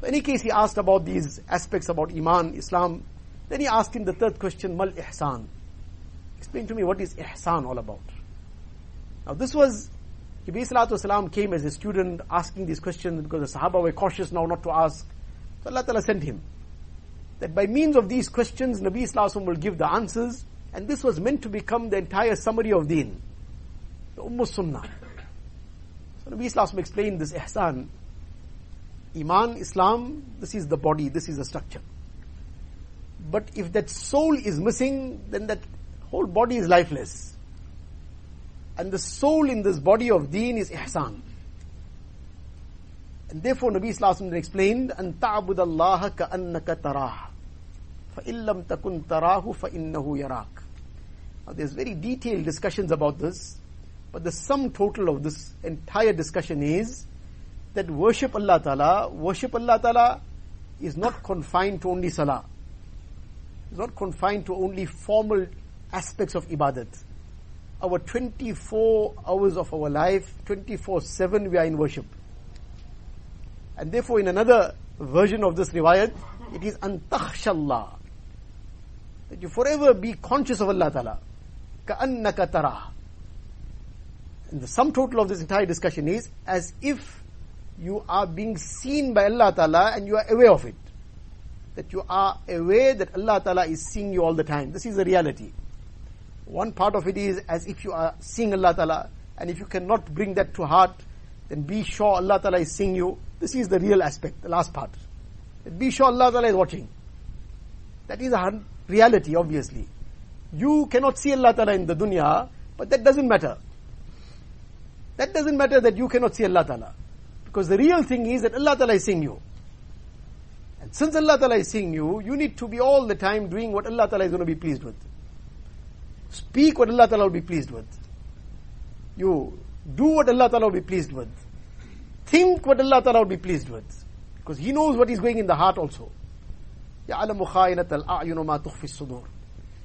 So In any case, he asked about these aspects about Iman, Islam. Then he asked him the third question, Mal Ihsan. Explain to me what is Ihsan all about. Now this was, Nabi Salatu came as a student asking these questions because the Sahaba were cautious now not to ask. So Allah Ta'ala sent him That by means of these questions, Nabi Sallallahu will give the answers and this was meant to become the entire summary of deen. The Umm Sunnah. So Nabi Sallallahu explained this ihsan. Iman, Islam, this is the body, this is the structure. But if that soul is missing, then that whole body is lifeless. And the soul in this body of deen is ihsan. And therefore Nabi Sallallahu explained, أن تعبد الله كأنك تراه فإن لم تكن تراه فإنه يراك now there's very detailed discussions about this, but the sum total of this entire discussion is that worship Allah Ta'ala, worship Allah Ta'ala is not confined to only salah. It's not confined to only formal aspects of ibadat. Our 24 hours of our life, 24-7 we are in worship. And therefore in another version of this riwayat, it is antakhshallah. That you forever be conscious of Allah Ta'ala. كَأَنَّكَ تَرَاهُ And the sum total of this entire discussion is as if you are being seen by Allah Ta'ala and you are aware of it. That you are aware that Allah Ta'ala is seeing you all the time. This is the reality. One part of it is as if you are seeing Allah Ta'ala and if you cannot bring that to heart, then be sure Allah Ta'ala is seeing you. This is the real aspect, the last part. Be sure Allah Ta'ala is watching. That is a reality, obviously. You cannot see Allah Ta'ala in the dunya, but that doesn't matter. That doesn't matter that you cannot see Allah Ta'ala. Because the real thing is that Allah Ta'ala is seeing you. And since Allah Ta'ala is seeing you, you need to be all the time doing what Allah Ta'ala is going to be pleased with. Speak what Allah Ta'ala will be pleased with. You do what Allah Ta'ala will be pleased with. Think what Allah Ta'ala will be pleased with. Because He knows what is going in the heart also. يَعْلَمُ خَائِنَةَ الْأَعْيُنُ مَا تُخْفِي الصُّدُورِ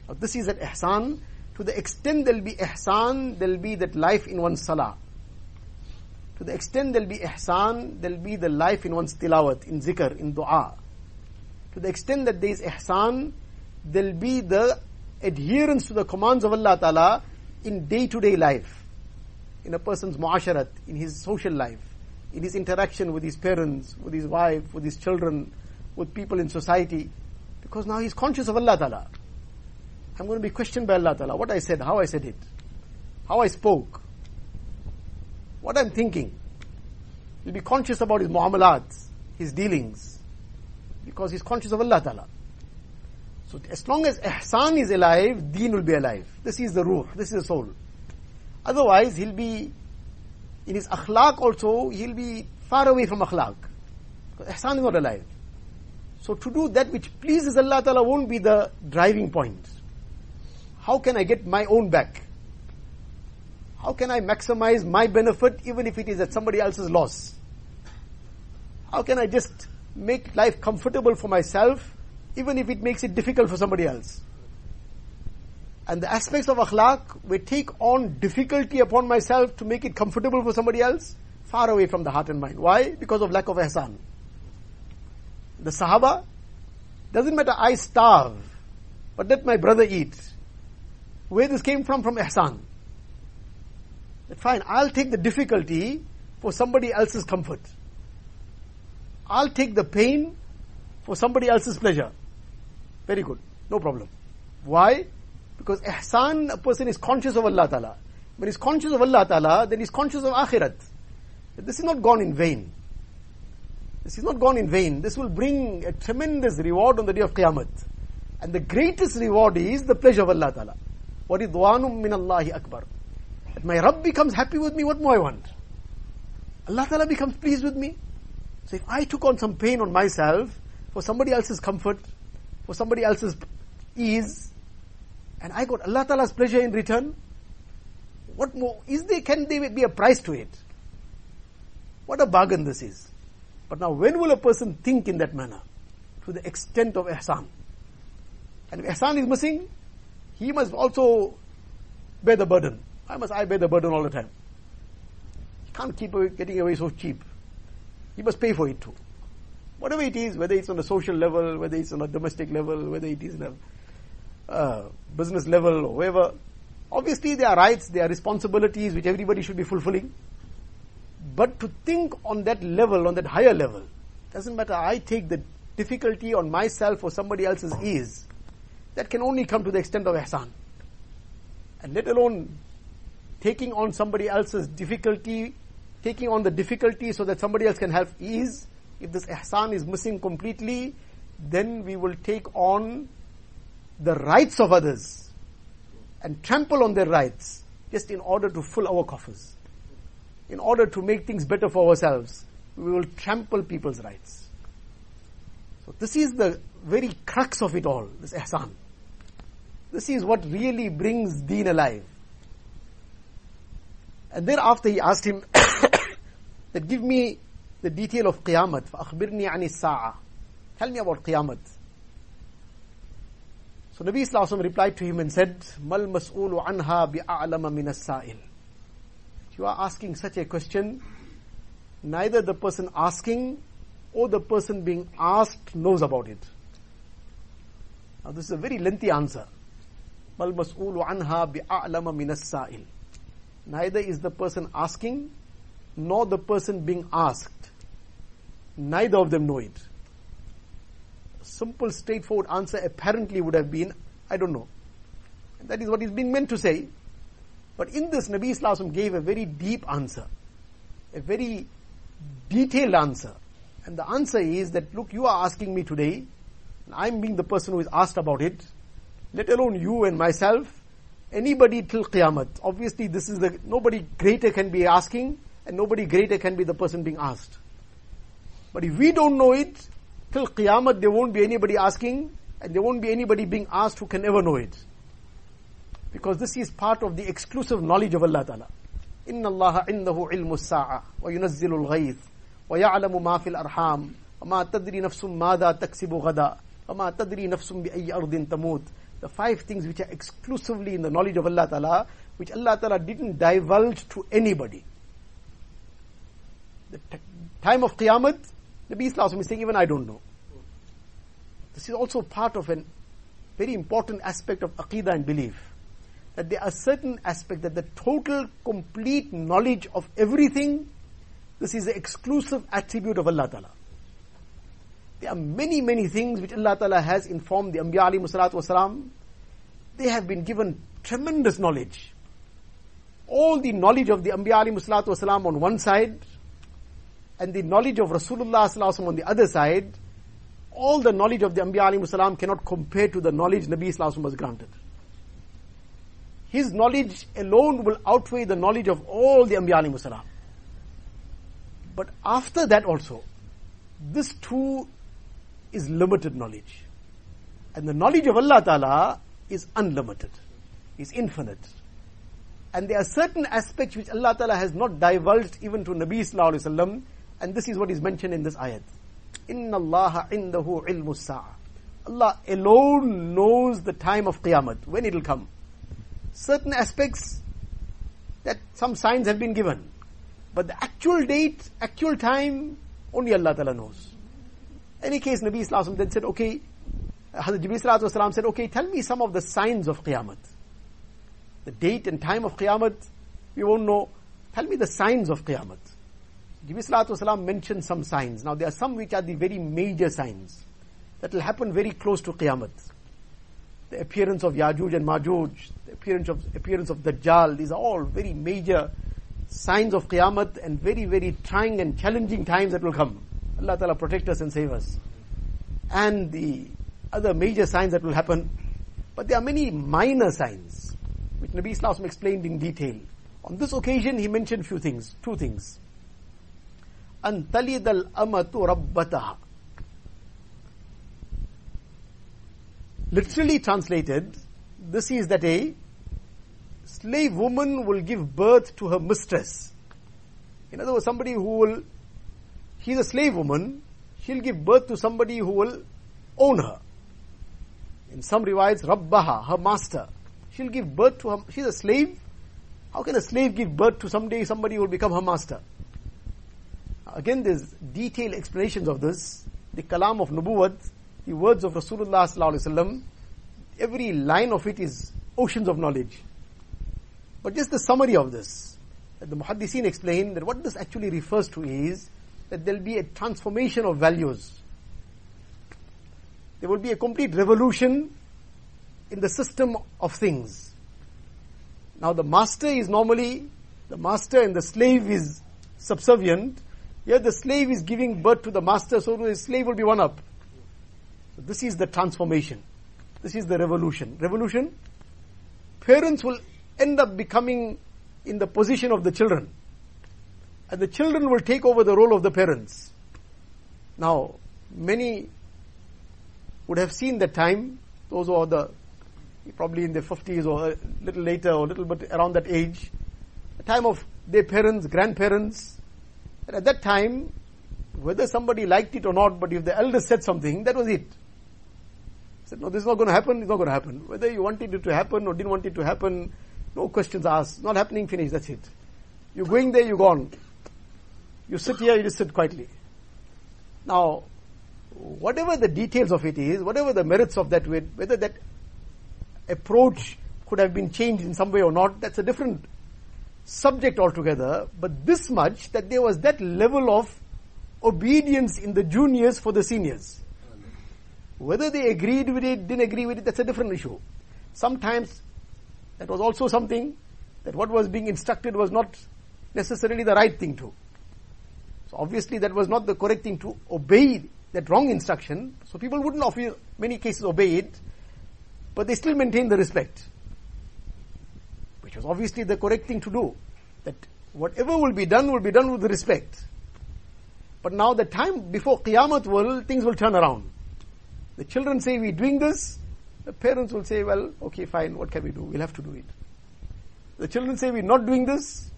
now this is an ihsan. To the extent there'll be ihsan, there'll be that life in one's salah. To the extent there'll be ihsan, there'll be the life in one's tilawat, in zikr, in dua. To the extent that there is ihsan, there'll be the adherence to the commands of Allah Ta'ala in day-to-day life. In a person's muasharat, in his social life, in his interaction with his parents, with his wife, with his children, with people in society. Because now he's conscious of Allah Ta'ala. I'm going to be questioned by Allah Ta'ala. What I said, how I said it, how I spoke, what I'm thinking. He'll be conscious about his muamalat, his dealings, because he's conscious of Allah Ta'ala. So as long as ihsan is alive, deen will be alive. This is the ruh, this is the soul. Otherwise, he'll be, in his akhlaq also, he'll be far away from akhlaq. Because ihsan is not alive. So to do that which pleases Allah Ta'ala won't be the driving point. How can I get my own back? How can I maximize my benefit even if it is at somebody else's loss? How can I just make life comfortable for myself even if it makes it difficult for somebody else? And the aspects of akhlaq, we take on difficulty upon myself to make it comfortable for somebody else, far away from the heart and mind. Why? Because of lack of ihsan. The Sahaba, doesn't matter I starve, but let my brother eat. Where this came from? From ihsan. That fine, I'll take the difficulty for somebody else's comfort. I'll take the pain for somebody else's pleasure. Very good. No problem. Why? Because ihsan, a person is conscious of Allah Ta'ala. When he's conscious of Allah Ta'ala, then he's conscious of akhirat. This is not gone in vain. This is not gone in vain. This will bring a tremendous reward on the day of Qiyamah. And the greatest reward is the pleasure of Allah Ta'ala. What is du'anum min Allahi Akbar? That my Rabb becomes happy with me, what more I want? Allah Ta'ala becomes pleased with me. So if I took on some pain on myself for somebody else's comfort, for somebody else's ease, and I got Allah Ta'ala's pleasure in return, what more is there, can there be a price to it? What a bargain this is. But now when will a person think in that manner? To the extent of ihsan. And if ihsan is missing, he must also bear the burden. Why must I bear the burden all the time? He can't keep getting away so cheap. He must pay for it too. Whatever it is, whether it's on a social level, whether it's on a domestic level, whether it is on a uh, business level or. Obviously there are rights, there are responsibilities which everybody should be fulfilling. But to think on that level, on that higher level, doesn't matter, I take the difficulty on myself or somebody else's ease, that can only come to the extent of ihsan. And let alone taking on somebody else's difficulty, taking on the difficulty so that somebody else can have ease. If this ihsan is missing completely, then we will take on the rights of others and trample on their rights just in order to fill our coffers in order to make things better for ourselves, we will trample people's rights. So this is the very crux of it all, this ihsan. This is what really brings deen alive. And thereafter he asked him that give me the detail of Qiyamah. فَأَخْبِرْنِي عَنِ السَّاعَةِ Tell me about Qiyamah. So Nabi Sallallahu replied to him and said, مَا الْمَسْئُولُ عَنْهَا بِأَعْلَمَ مِنَ السَّائِلِ you are asking such a question, neither the person asking or the person being asked knows about it. Now this is a very lengthy answer. بَالْمَسْئُولُ عَنْهَا بِأَعْلَمَ مِنَ السَّائِلِ Neither is the person asking, nor the person being asked. Neither of them know it. A simple, straightforward answer apparently would have been, I don't know. And that is what is being meant to say. But in this, Nabi Islam gave a very deep answer, a very detailed answer. And the answer is that, look, you are asking me today, and I'm being the person who is asked about it, let alone you and myself, anybody till Qiyamah. Obviously, this is the, nobody greater can be asking, and nobody greater can be the person being asked. But if we don't know it, till Qiyamah there won't be anybody asking, and there won't be anybody being asked who can ever know it. Because this is part of the exclusive knowledge of Allah Ta'ala. إن الله عنده علم الساعة وينزل الغيث ويعلم ما في الأرحام وما تدري نفس ماذا تكسب غدا وما تدري نفس بأي أرض تموت The five things which are exclusively in the knowledge of Allah Ta'ala, which Allah Ta'ala didn't divulge to anybody. The t- time of Qiyamah, Nabi Islam is saying, even I don't know. This is also part of a very important aspect of Aqidah and belief that there are certain aspects that the total, complete knowledge of everything, this is the exclusive attribute of Allah Ta'ala. There are many, many things which Allah Ta'ala has informed the Anbiya Ali Wasalam. They have been given tremendous knowledge. All the knowledge of the Anbiya Ali Wasalam on one side, and the knowledge of Rasulullah sallallahu on the other side, all the knowledge of the Anbiya Wasalam cannot compare to the knowledge Nabi Sallallahu was granted his knowledge alone will outweigh the knowledge of all the Anbiya alayhi But after that also, this too is limited knowledge. And the knowledge of Allah Ta'ala is unlimited, is infinite. And there are certain aspects which Allah Ta'ala has not divulged even to Nabi Sallallahu Alaihi Wasallam, and this is what is mentioned in this ayat. Inna Allah indahu ilmu sa'a. Allah alone knows the time of Qiyamah, when it will come. Certain aspects that some signs have been given. But the actual date, actual time, only Allah Ta'ala knows. Any case, Nabi Islam then said, okay, Hazrat Jibreel said, okay, tell me some of the signs of Qiyamah. The date and time of Qiyamah, we won't know. Tell me the signs of Qiyamah. Jibreel mentioned some signs. Now there are some which are the very major signs that will happen very close to Qiyamah The appearance of Yajuj and Majuj, the appearance of, appearance of Dajjal, these are all very major signs of Qiyamah and very, very trying and challenging times that will come. Allah Ta'ala protect us and save us. And the other major signs that will happen. But there are many minor signs, which Nabi Islam explained in detail. On this occasion, he mentioned few things, two things. أن تلد الأمة ربتها Literally translated, this is that a slave woman will give birth to her mistress. In other words, somebody who will, she's a slave woman, she'll give birth to somebody who will own her. In some riwayats, Rabbaha, her master. She'll give birth to her, she's a slave. How can a slave give birth to someday somebody who will become her master? Again, there's detailed explanations of this. The kalam of Nubuwwat, the words of Rasulullah sallallahu every line of it is oceans of knowledge. But just the summary of this, that the Muhaddiseen explain that what this actually refers to is that there will be a transformation of values. There will be a complete revolution in the system of things. Now the master is normally, the master and the slave is subservient. Here the slave is giving birth to the master, so the slave will be one up. This is the transformation. This is the revolution. Revolution, parents will end up becoming in the position of the children. And the children will take over the role of the parents. Now, many would have seen that time, those who are the, probably in their 50s or a little later or a little bit around that age, the time of their parents, grandparents, and at that time, whether somebody liked it or not, but if the elders said something, that was it. Said, no, this is not going to happen, it's not going to happen. Whether you wanted it to happen or didn't want it to happen, no questions asked. Not happening, finish, that's it. You're going there, you're gone. You sit here, you just sit quietly. Now, whatever the details of it is, whatever the merits of that, whether that approach could have been changed in some way or not, that's a different subject altogether. But this much, that there was that level of obedience in the juniors for the seniors. Whether they agreed with it, didn't agree with it, that's a different issue. Sometimes that was also something that what was being instructed was not necessarily the right thing to. So obviously that was not the correct thing to obey that wrong instruction. So people wouldn't of many cases obey it, but they still maintain the respect. Which was obviously the correct thing to do. That whatever will be done will be done with respect. But now the time before Qiyamah will, things will turn around. The children say we're doing this, the parents will say, well, okay, fine, what can we do? We'll have to do it. The children say, we're not doing this.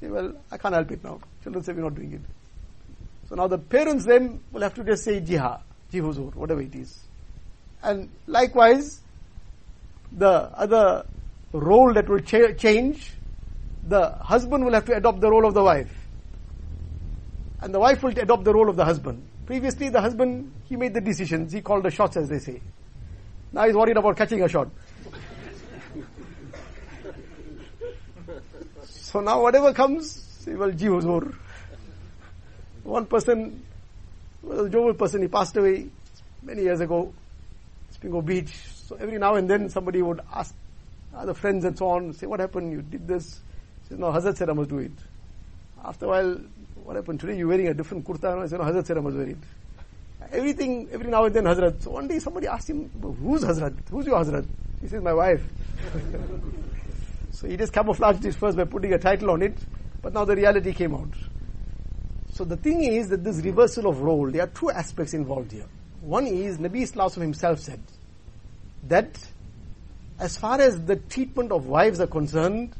Say, well, I can't help it now. Children say, we're not doing it. So now the parents then will have to just say jiha, jihuzur, whatever it is. And likewise, the other role that will cha- change, the husband will have to adopt the role of the wife. And the wife will adopt the role of the husband. Previously, the husband, he made the decisions, he called the shots, as they say. Now he's worried about catching a shot. so now whatever comes, say, well, gee huzur. One person, well, a jovial person, he passed away many years ago, Spingo Beach. So every now and then somebody would ask other friends and so on, say, what happened? You did this. He says, no, Hazrat said I must do it. After a while, what happened? Today you're wearing a different kurta. I said, no, Hazrat said I must wear everything, every now and then Hazrat. So one day somebody asked him, who's Hazrat? Who's your Hazrat? He says, my wife. so he just camouflaged it first by putting a title on it, but now the reality came out. So the thing is that this reversal of role, there are two aspects involved here. One is Nabi Islam himself said that as far as the treatment of wives are concerned,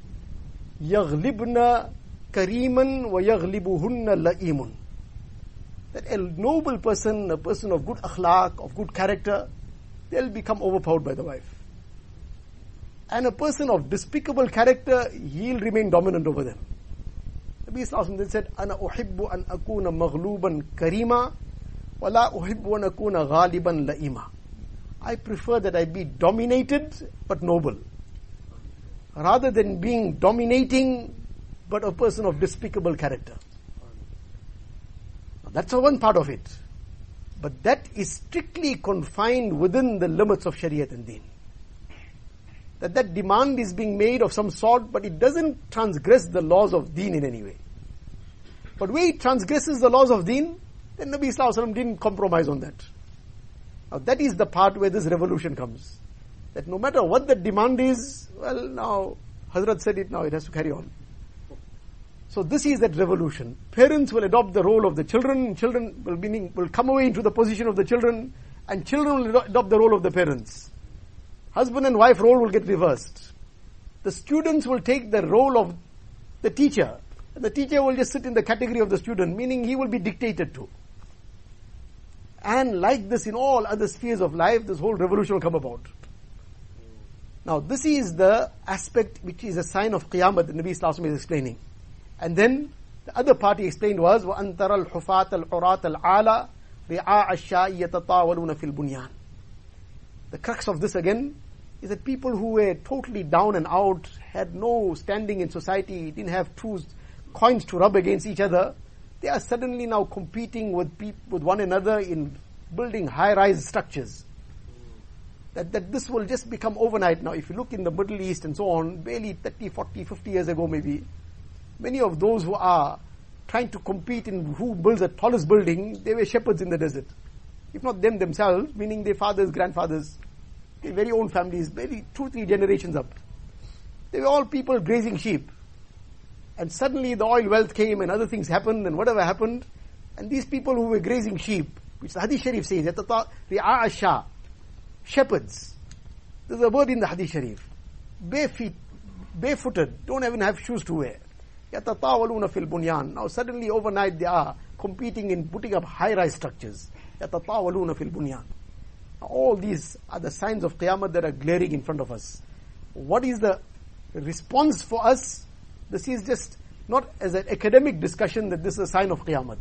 kariman wa yaghlibuhunna. That a noble person, a person of good akhlaq, of good character, they'll become overpowered by the wife. And a person of despicable character, he'll remain dominant over them. The Sallallahu then said, Ana uhibbu an akuna maghluban karima, wala uhibbu an akuna la ima. I prefer that I be dominated but noble. Rather than being dominating but a person of despicable character. Now, That's one part of it. But that is strictly confined within the limits of Shariat and Deen. That that demand is being made of some sort, but it doesn't transgress the laws of Deen in any way. But where it transgresses the laws of Deen, then Nabi Wasallam didn't compromise on that. Now that is the part where this revolution comes. That no matter what the demand is, well now, Hazrat said it now, it has to carry on. So this is that revolution. Parents will adopt the role of the children, children will, meaning, will come away into the position of the children, and children will adopt the role of the parents. Husband and wife role will get reversed. The students will take the role of the teacher. The teacher will just sit in the category of the student, meaning he will be dictated to. And like this in all other spheres of life, this whole revolution will come about. Now, this is the aspect which is a sign of Qiyamah that Nabi Sallallahu is explaining. And then the other part he explained was وَأَنْتَرَ الْحُفَاةَ الْعُرَاةَ الْعَالَى رِعَاءَ الشَّاءِ يَتَطَاوَلُونَ فِي الْبُنْيَانِ The crux of this again is that people who were totally down and out, had no standing in society, didn't have two coins to rub against each other, they are suddenly now competing with, peop- with one another in building high-rise structures. That, that this will just become overnight now. If you look in the Middle East and so on, barely 30, 40, 50 years ago maybe, Many of those who are trying to compete in who builds the tallest building, they were shepherds in the desert. If not them themselves, meaning their fathers, grandfathers, their very own families, maybe two, three generations up. They were all people grazing sheep. And suddenly the oil wealth came and other things happened and whatever happened. And these people who were grazing sheep, which the Hadith Sharif says, ri'a shepherds. There's a word in the Hadith Sharif. Bare feet, barefooted, don't even have shoes to wear. يَتَطَاوَلُونَ فِي الْبُنْيَانِ Now suddenly overnight they are competing in putting up high-rise structures. يَتَطَاوَلُونَ فِي الْبُنْيَانِ All these are the signs of Qiyamah that are glaring in front of us. What is the response for us? This is just not as an academic discussion that this is a sign of Qiyamah.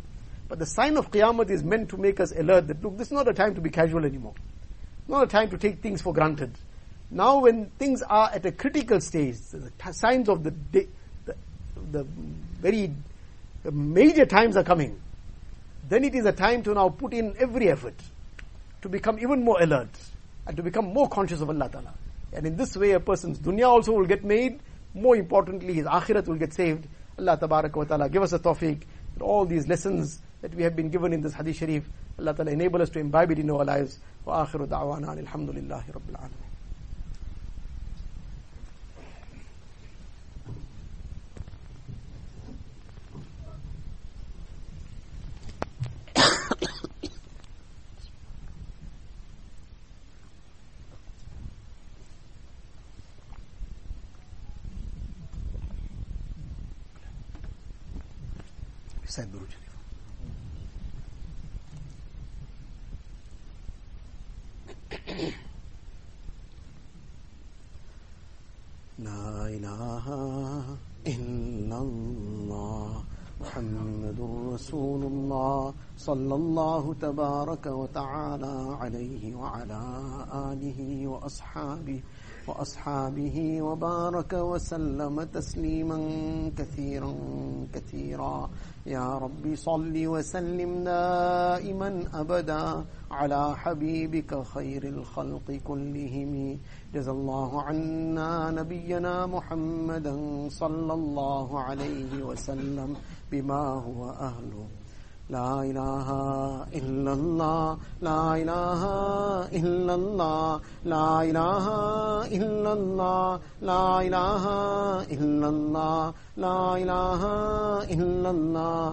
But the sign of Qiyamah is meant to make us alert that look, this is not a time to be casual anymore. Not a time to take things for granted. Now when things are at a critical stage, the signs of the day, the very major times are coming, then it is a time to now put in every effort to become even more alert and to become more conscious of Allah Ta'ala. And in this way a person's dunya also will get made, more importantly his akhirat will get saved. Allah Tabarak wa Ta'ala give us a tawfiq that all these lessons that we have been given in this hadith sharif, Allah Ta'ala enable us to imbibe it in our lives. Wa akhiru da'wana alhamdulillahi rabbil alamin. Said Guru لا الله تبارك وتعالى عليه وعلى آله وأصحابه وأصحابه وبارك وسلم تسليما كثيرا كثيرا. يا رب صل وسلم دائما أبدا على حبيبك خير الخلق كلهم. جزى الله عنا نبينا محمدا صلى الله عليه وسلم بما هو أهله. لا الہ الا اللہ لا الہ الا اللہ لا الہ الا اللہ لا الہ الا اللہ لا الہ الا اللہ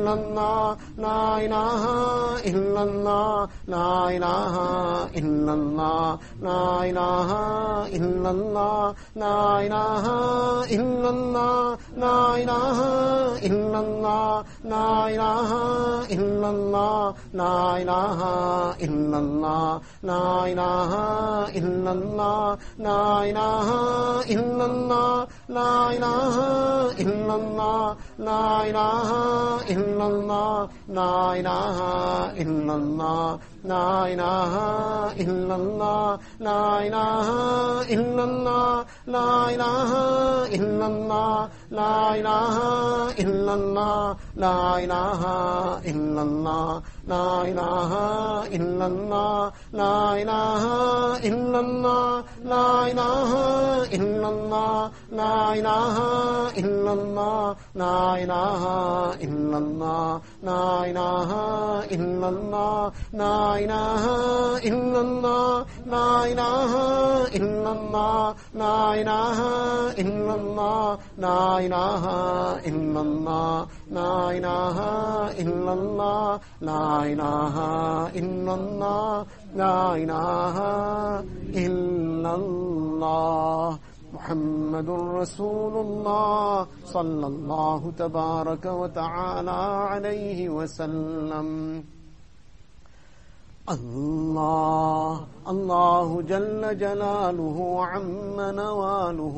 إلا الله لا إله إلا الله لا إله إلا الله لا إله إلا الله لا إله إلا الله لا إله إلا الله لا إله إلا الله لا إله إلا الله لا إله إلا الله لا إله إلا الله لا إله إلا الله لا إله إلا إلا الله لا إله إلا الله لا إله إلا الله لا إله إلا الله لا إله إلا الله لا إله إلا الله لا إله إلا الله لا إله إلا الله لا إله إلا الله لا إله إلا الله لا إله إلا الله لا إله إلا الله اللہ لا الہ الا اللہ لا الہ الا اللہ محمد رسول الله صلى الله تبارك وتعالى عليه وسلم الله الله جل جلاله عم نواله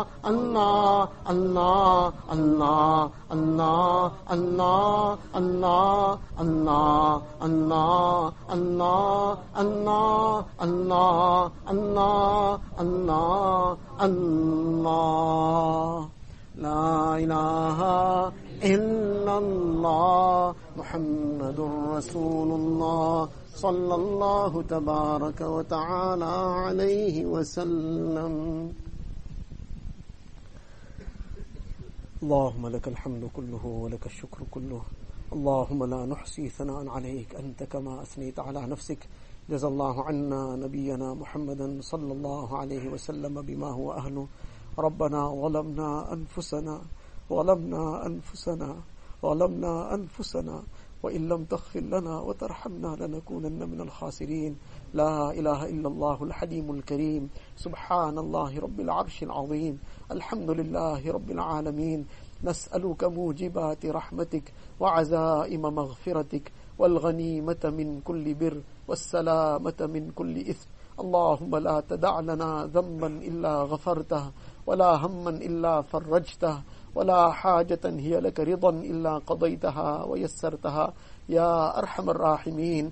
الله الله الله الله الله الله الله الله الله الله الله الله الله الله لا إله إلا الله محمد رسول الله صلى الله تبارك وتعالى عليه وسلم اللهم لك الحمد كله ولك الشكر كله. اللهم لا نحصي ثناء عليك. أنت كما أثنيت على نفسك. جزا الله عنا نبينا محمدا صلى الله عليه وسلم بما هو أهله. ربنا ظلمنا أنفسنا ظلمنا أنفسنا ظلمنا أنفسنا. وإن لم تغفر لنا وترحمنا لنكونن من الخاسرين. لا إله إلا الله الحليم الكريم. سبحان الله رب العرش العظيم. الحمد لله رب العالمين. نسألك موجبات رحمتك وعزائم مغفرتك والغنيمة من كل بر والسلامة من كل إثم. اللهم لا تدع لنا ذنبا إلا غفرته ولا هما إلا فرجته ولا حاجة هي لك رضا إلا قضيتها ويسرتها. يا أرحم الراحمين.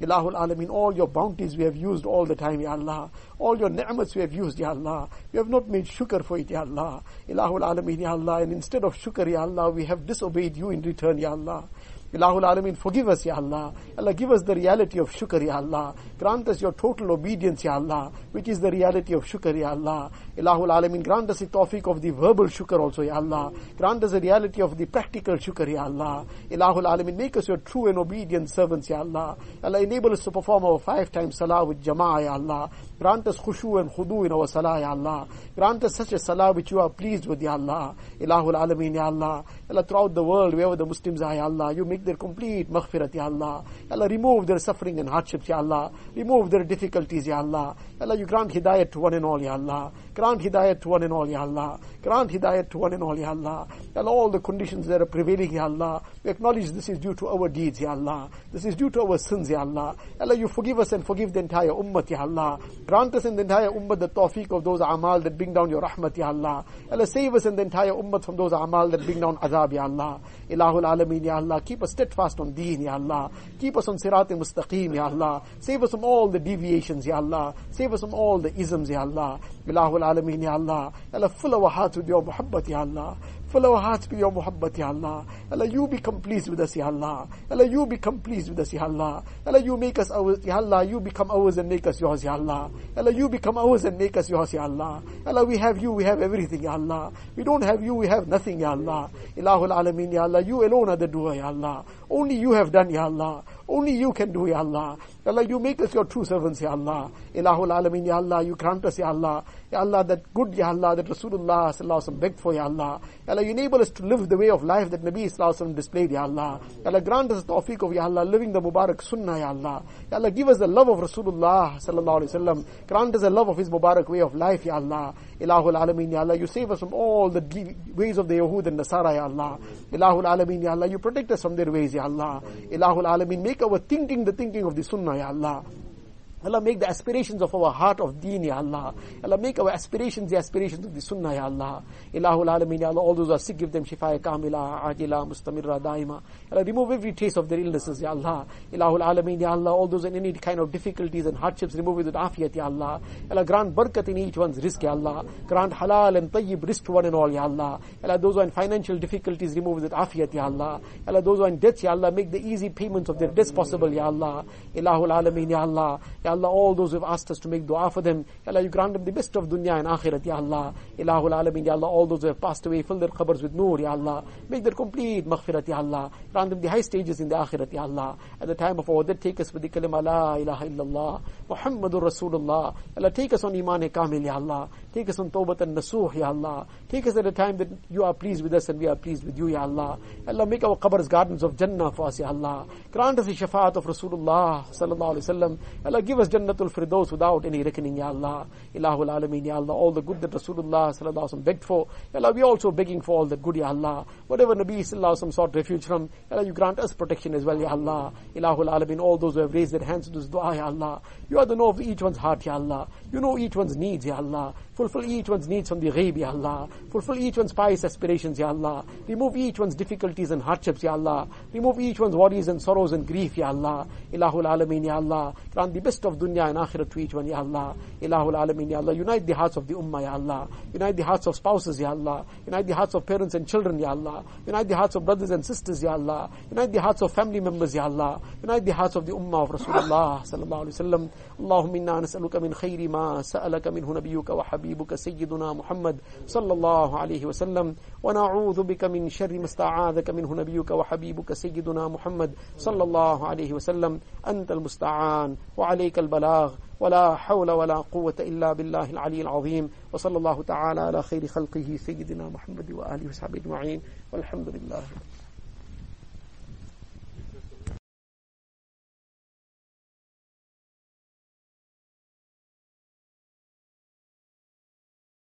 Ilahul Alameen, all your bounties we have used all the time, Ya Allah. All your ni'mats we have used, Ya Allah. We have not made shukr for it, Ya Allah. Ilahul Alameen, Ya Allah. And instead of shukr, Ya Allah, we have disobeyed you in return, Ya Allah. Ilahul Alameen, forgive us, Ya Allah. Allah, give us the reality of shukr, Ya Allah. Grant us your total obedience, Ya Allah, which is the reality of shukr, Ya Allah. Ilahul Alameen, grant us the tawfiq of the verbal shukr also, Ya Allah. Grant us the reality of the practical shukr, Ya Allah. Ilahul Alameen, make us your true and obedient servants, Ya Allah. Allah, enable us to perform our five times salah with jama'ah, Ya Allah. Grant us khushu and khudu in our salah, Ya Allah. Grant us such a salah which you are pleased with, Ya Allah. Ilahul Alameen, Ya Allah. Allah, throughout the world, wherever the Muslims are, Ya Allah, you make their complete maghfirat, Ya Allah. Allah, remove their suffering and hardships, Ya Allah. Remove their difficulties, Ya Allah. Ya Allah, you grant hidayat to one and all, Ya Allah. Grant hidayat to one and all, Ya Allah. Grant hidayat to one and all, Ya Allah. Allah, all the conditions that are prevailing, Ya Allah. We acknowledge this is due to our deeds, Ya Allah. This is due to our sins, Ya Allah. Allah, you forgive us and forgive the entire ummah, Ya Allah. Grant us in the entire ummah the tawfiq of those amal that bring down your rahmat, Ya Allah. Allah, save us in the entire ummah from those amal that bring down azab, Ya Allah. Ilahul Alameen, Ya Allah. Keep us steadfast on deen, Ya Allah. Keep us on sirat mustaqim, Ya Allah. Save us from all the deviations, Ya Allah. Save us from all the isms, Ya Allah. Ilahul Alameen, Ya Allah. Fill our hearts with your muhabbat, Ya Allah. Fill our hearts with your muhabbat, Ya Allah. You become pleased with us, Ya Allah. You become pleased with us, Ya Allah. You make us ours, Ya. You become ours and make us yours, Ya Allah. You become ours and make us yours, Ya Allah. We have you, we have everything, Ya. We don't have you, we have nothing, Ya Allah. Ilahul Alameen. You alone are the doer, Ya. Only you have done, Ya. Only you can do, Ya. Allah, you make us your true servants, Ya Allah. Ilahul Alameen, Ya Allah. You grant us, Ya Allah. Ya Allah, that good, Ya Allah, that Rasulullah sallallahu begged for, Ya Allah. Ya Allah, enable us to live the way of life that Nabi sallallahu displayed, Ya Allah. Ya Allah, grant us the tawfiq of, Ya Allah, living the Mubarak Sunnah, Ya Allah. Ya Allah, give us the love of Rasulullah sallallahu alaihi wasallam. Grant us the love of his Mubarak way of life, Ya Allah. Ilahul Alameen, Ya Allah. You save us from all the ways of the Yahud and Nasara, Ya Allah. Ilahul Alameen, Ya Allah. You protect us from their ways, Ya Allah. Ilahul Alameen, make our thinking the thinking of the Sunnah, Ya Allah. Allah, make the aspirations of our heart of deen, Ya Allah. Allah, make our aspirations the aspirations of the sunnah, Ya Allah. Ilahul Alameen, Ya Allah, all those who are sick, give them shifa kamila, ajila, mustamirra, daima. Allah, remove every trace of their illnesses, Ya Allah. Ilahul Alameen, Ya Allah, all those in any kind of difficulties and hardships, remove it with afiyat, Ya Allah. Allah, grant barakat in each one's rizq, Ya Allah. Grant halal and tayyib rizq to one and all, Ya Allah. Allah, those who are in financial difficulties, remove it with afiyat, Ya Allah. Allah, those who are in debts, Ya Allah, make the easy payments of their debts possible, Ya Allah. Ilahul Alameen, Ya Allah. Ya Allah, all those who have asked us to make dua for them, Ya Allah, you grant them the best of dunya and akhirat, Ya Allah. Ilahul Alameen, Ya Allah, all those who have passed away, fill their qabrs with nur, Ya Allah. Make their complete maghfirat, Ya Allah. Grant them the high stages in the akhirat, Ya Allah. At the time of our death, take us with the kalima, La ilaha illallah, Muhammadur Rasulullah. Allah, take us on iman kamil, Ya Allah. Take us on tawbat and nasuh, Ya Allah. Take us at a time that you are pleased with us and we are pleased with you, Ya Allah. Allah, make our qabrs gardens of Jannah for us, Ya Allah. Grant us the shafaat of Rasulullah, sallallahu alayhi wa sallam. Allah, give us Jannatul Firdaus without any reckoning, Ya Allah. Ilahul Alameen, Ya Allah. All the good that Rasulullah, sallallahu alayhi wa sallam, begged for. Allah, we also begging for all the good, Ya Allah. Whatever Nabi, sallallahu wa sallam, sought refuge from, Allah, you grant us protection as well, Ya Allah. Ilahul Alameen, all those who have raised their hands to this dua, Ya Allah. You are the know of each one's heart, Ya Allah. You know each one's needs, Ya Allah. Fulfill each one's needs from the ghaib, Ya Allah. Fulfill each one's pious aspirations, Ya Allah. Remove each one's difficulties and hardships, Ya Allah. Remove each one's worries and sorrows and grief, Ya Allah. Ilahul Alameen, Ya Allah. Grant the best of dunya and akhirat to each one, Ya Allah. Ilahul Alameen, Ya Allah. Unite the hearts of the ummah, Ya Allah. Unite the hearts of spouses, Ya Allah. Unite the hearts of parents and children, Ya Allah. Unite the hearts of brothers and sisters, Ya Allah. Unite the hearts of family members, Ya Allah. Unite the hearts of the ummah of Rasulullah sallallahu alaihi wasallam. اللهم إنا نسألك من خير ما سألك منه نبيك وحبيبك سيدنا محمد صلى الله عليه وسلم، ونعوذ بك من شر ما استعاذك منه نبيك وحبيبك سيدنا محمد صلى الله عليه وسلم. أنت المستعان وعليك البلاغ، ولا حول ولا قوة إلا بالله العلي العظيم. وصلى الله تعالى على خير خلقه سيدنا محمد وآله وصحبه أجمعين. والحمد لله.